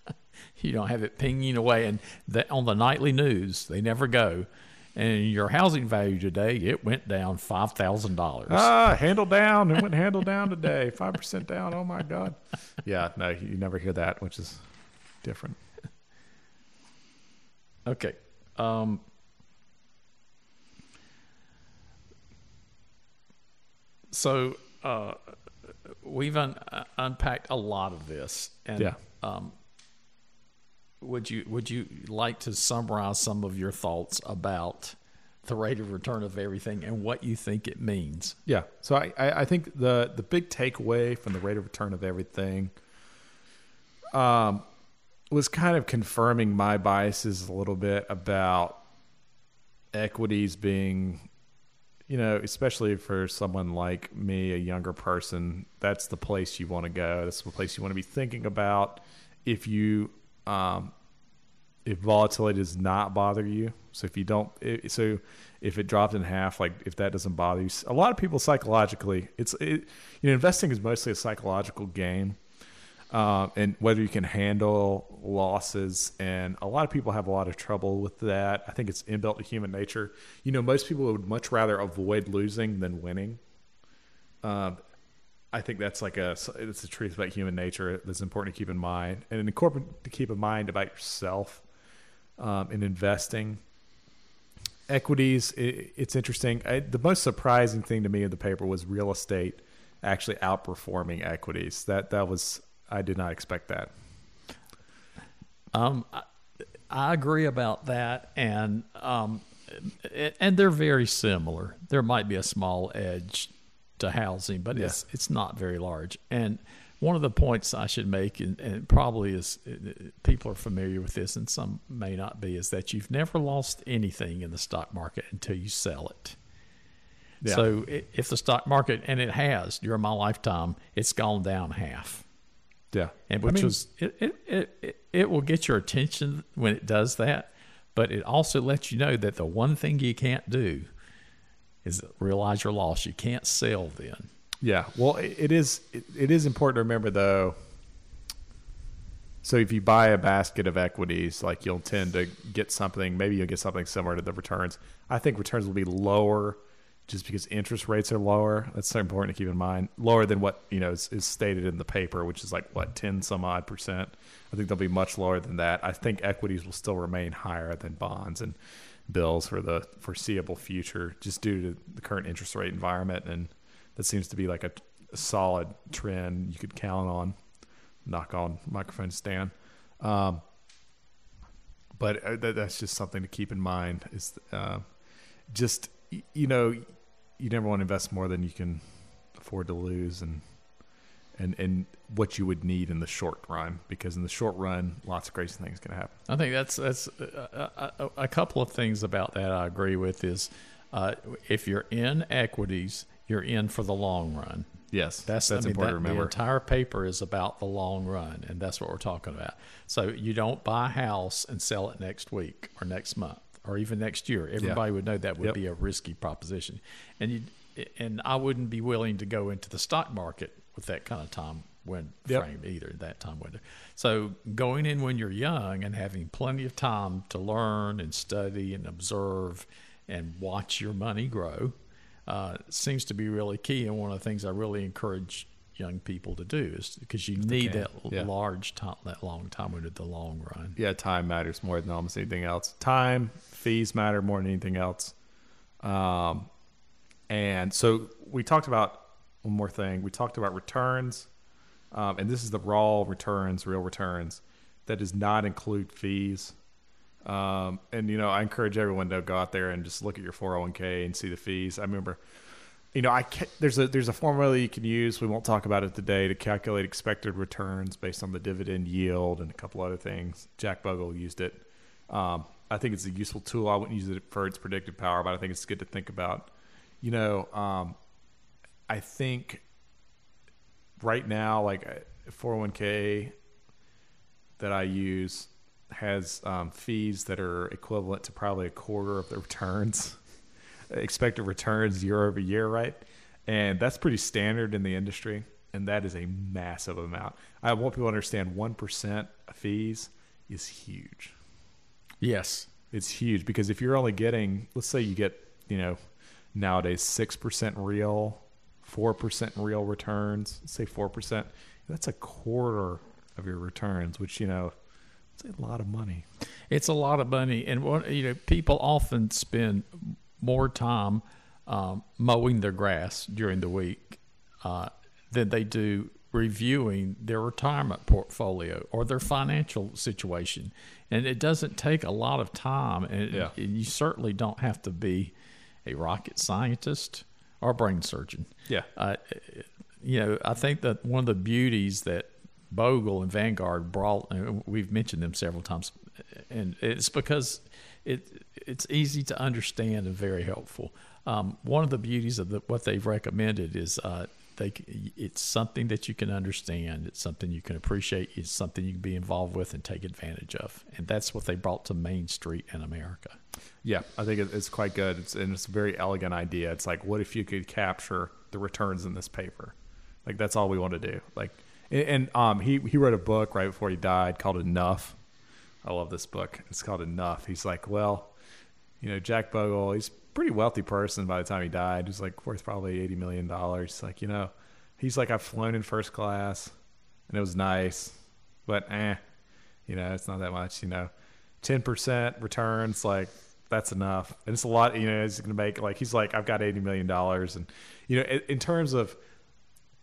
you don't have it pinging away, and the, on the nightly news, they never go. And your housing value today, it went down five thousand dollars. Ah, handle down. It went handle down today. Five percent down. Oh my god. Yeah, no, you never hear that, which is different. Okay. Um, so uh, we've un- unpacked a lot of this, and yeah. Um, would you would you like to summarize some of your thoughts about the rate of return of everything and what you think it means? Yeah. So I, I think the the big takeaway from the rate of return of everything um, was kind of confirming my biases a little bit about equities being you know, especially for someone like me, a younger person, that's the place you want to go. That's the place you want to be thinking about. If you, um, if volatility does not bother you, so if you don't, so if it dropped in half, like if that doesn't bother you, a lot of people psychologically, it's, it, you know, investing is mostly a psychological game um, and whether you can handle losses. And a lot of people have a lot of trouble with that. I think it's inbuilt to human nature. You know, most people would much rather avoid losing than winning. Um, I think that's like a it's the truth about human nature that's important to keep in mind, and important to keep in mind about yourself um, in investing. Equities, it, it's interesting. I, the most surprising thing to me in the paper was real estate actually outperforming equities. That that was I did not expect that. Um, I, I agree about that, and um, and they're very similar. There might be a small edge to housing, but yeah. it's it's not very large. And one of the points I should make, and, and, probably is uh, uh, people are familiar with this, and some may not be, is that you've never lost anything in the stock market until you sell it. Yeah. So if the stock market, and it has during my lifetime, it's gone down half. Yeah, and which I mean, was it, it, it it will get your attention when it does that, but it also lets you know that the one thing you can't do is realize your loss. You can't sell then. Yeah, well, it, is it, is important to remember though. So if you buy a basket of equities, like you'll tend to get something. Maybe you'll get something similar to the returns. I think returns will be lower just because interest rates are lower. That's so important to keep in mind. Lower than what you know is, is, stated in the paper, which is like what ten some odd percent. I think they'll be much lower than that. I think equities will still remain higher than bonds and bills for the foreseeable future, just due to the current interest rate environment, and that seems to be like a, a solid trend you could count on. Knock on microphone stand. Um, but uh, that, that's just something to keep in mind. Is uh, just you know you never want to invest more than you can afford to lose and and and what you would need in the short run because in the short run lots of crazy things can happen i think that's that's a, a, a couple of things about that i agree with is uh, if you're in equities you're in for the long run yes that's that's I mean, important that, to remember the entire paper is about the long run and that's what we're talking about so you don't buy a house and sell it next week or next month or even next year. Everybody yeah. would know that would yep. be a risky proposition, and you and I wouldn't be willing to go into the stock market with that kind of time when yep. frame either that time window. So going in when you're young and having plenty of time to learn and study and observe and watch your money grow uh, seems to be really key. And one of the things I really encourage young people to do is because you need that yeah. large time, that long time into the long run. Yeah, time matters more than almost anything else. Time, fees matter more than anything else. Um, and so we talked about one more thing. We talked about returns, um, and this is the raw returns, real returns. That does not include fees. Um, and you know, I encourage everyone to go out there and just look at your 401k and see the fees. I remember you know, I ca there's a there's a formula you can use. We won't talk about it today to calculate expected returns based on the dividend yield and a couple other things. Jack Bogle used it. Um, I think it's a useful tool. I wouldn't use it for its predictive power, but I think it's good to think about. You know, um, I think right now, like 401k that I use has um, fees that are equivalent to probably a quarter of the returns, expected returns year over year, right? And that's pretty standard in the industry. And that is a massive amount. I want people to understand 1% fees is huge. Yes. It's huge because if you're only getting, let's say you get, you know, nowadays 6% real, 4% real returns, say 4%, that's a quarter of your returns, which, you know, it's a lot of money. It's a lot of money. And, what, you know, people often spend more time um, mowing their grass during the week uh, than they do reviewing their retirement portfolio or their financial situation. And it doesn't take a lot of time. And, Yeah. and you certainly don't have to be a rocket scientist or brain surgeon. Yeah. Uh, you know, I think that one of the beauties that Bogle and Vanguard brought, we've mentioned them several times, and it's because it it's easy to understand and very helpful. Um, one of the beauties of the, what they've recommended is uh, they it's something that you can understand, it's something you can appreciate, it's something you can be involved with and take advantage of, and that's what they brought to Main Street in America. Yeah, I think it's quite good. It's and it's a very elegant idea. It's like, what if you could capture the returns in this paper? Like that's all we want to do. Like, and, and um, he he wrote a book right before he died called Enough. I love this book. It's called Enough. He's like, well, you know, Jack Bogle. He's a pretty wealthy person by the time he died. He's like worth probably eighty million dollars. Like, you know, he's like, I've flown in first class, and it was nice, but eh, you know, it's not that much. You know, ten percent returns, like that's enough, and it's a lot. You know, he's going to make like he's like, I've got eighty million dollars, and you know, in, in terms of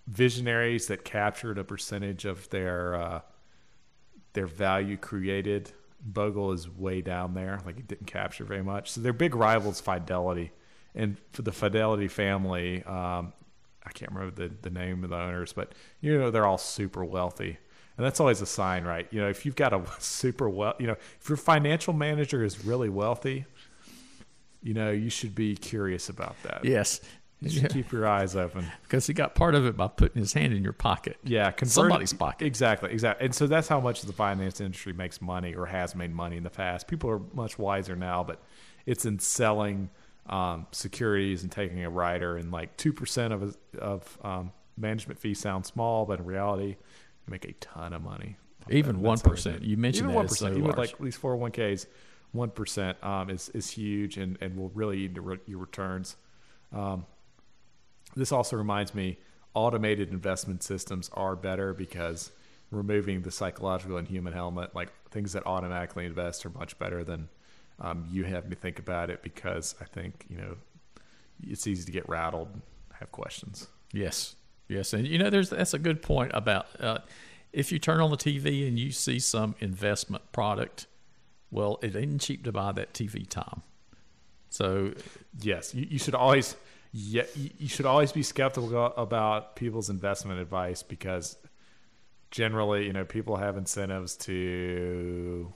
visionaries that captured a percentage of their uh, their value created, Bogle is way down there. Like he didn't capture very much. So their big rivals, Fidelity, and for the Fidelity family, um, I can't remember the the name of the owners, but you know they're all super wealthy. And that's always a sign, right? You know, if you've got a super well, you know, if your financial manager is really wealthy, you know, you should be curious about that. Yes, You should keep your eyes open. because he got part of it by putting his hand in your pocket. Yeah, convert Somebody's pocket. Exactly, exactly. And so that's how much the finance industry makes money or has made money in the past. People are much wiser now, but it's in selling um, securities and taking a rider. And like two percent of a, of um, management fee sounds small, but in reality, you make a ton of money. Even one percent. You mentioned even that one so even large. like these four hundred one ks, one percent um, is is huge and and will really eat into re- your returns. Um, this also reminds me automated investment systems are better because removing the psychological and human element like things that automatically invest are much better than um, you having to think about it because i think you know it's easy to get rattled have questions. Yes, yes, and you know, there's that's a good point about uh, if you turn on the TV and you see some investment product, well, it ain't cheap to buy that TV time. So yes. You, you should always yeah you, should always be skeptical about people's investment advice because generally you know people have incentives to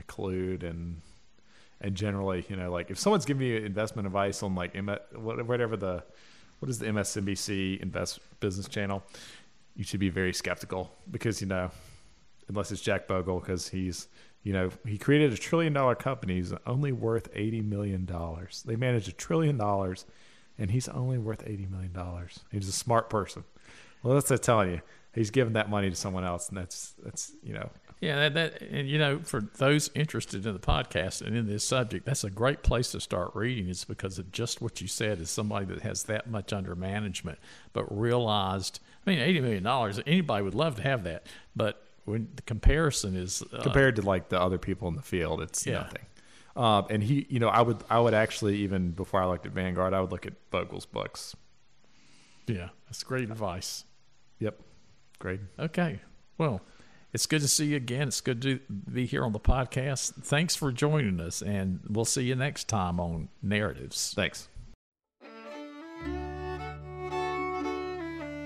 occlude and and generally you know like if someone's giving you investment advice on like whatever the what is the MSNBC invest business channel you should be very skeptical because you know unless it's Jack Bogle because he's you know he created a trillion dollar company. He's only worth 80 million dollars. They manage a trillion dollars and he's only worth 80 million dollars he's a smart person well that's what telling you he's giving that money to someone else and that's that's you know yeah, that, that and you know, for those interested in the podcast and in this subject, that's a great place to start reading. Is because of just what you said. Is somebody that has that much under management, but realized. I mean, eighty million dollars. Anybody would love to have that, but when the comparison is uh, compared to like the other people in the field it's Yeah. nothing um, and he you know i would i would actually even before i looked at vanguard i would look at Bogle's books yeah, that's great advice. yep great Okay. Well, it's good to see you again. It's good to be here on the podcast. Thanks for joining us, and we'll see you next time on Narratives. thanks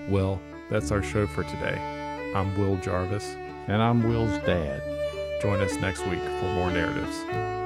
Well, that's our show for today. I'm Will Jarvis. And I'm Will's dad. Join us next week for more narratives.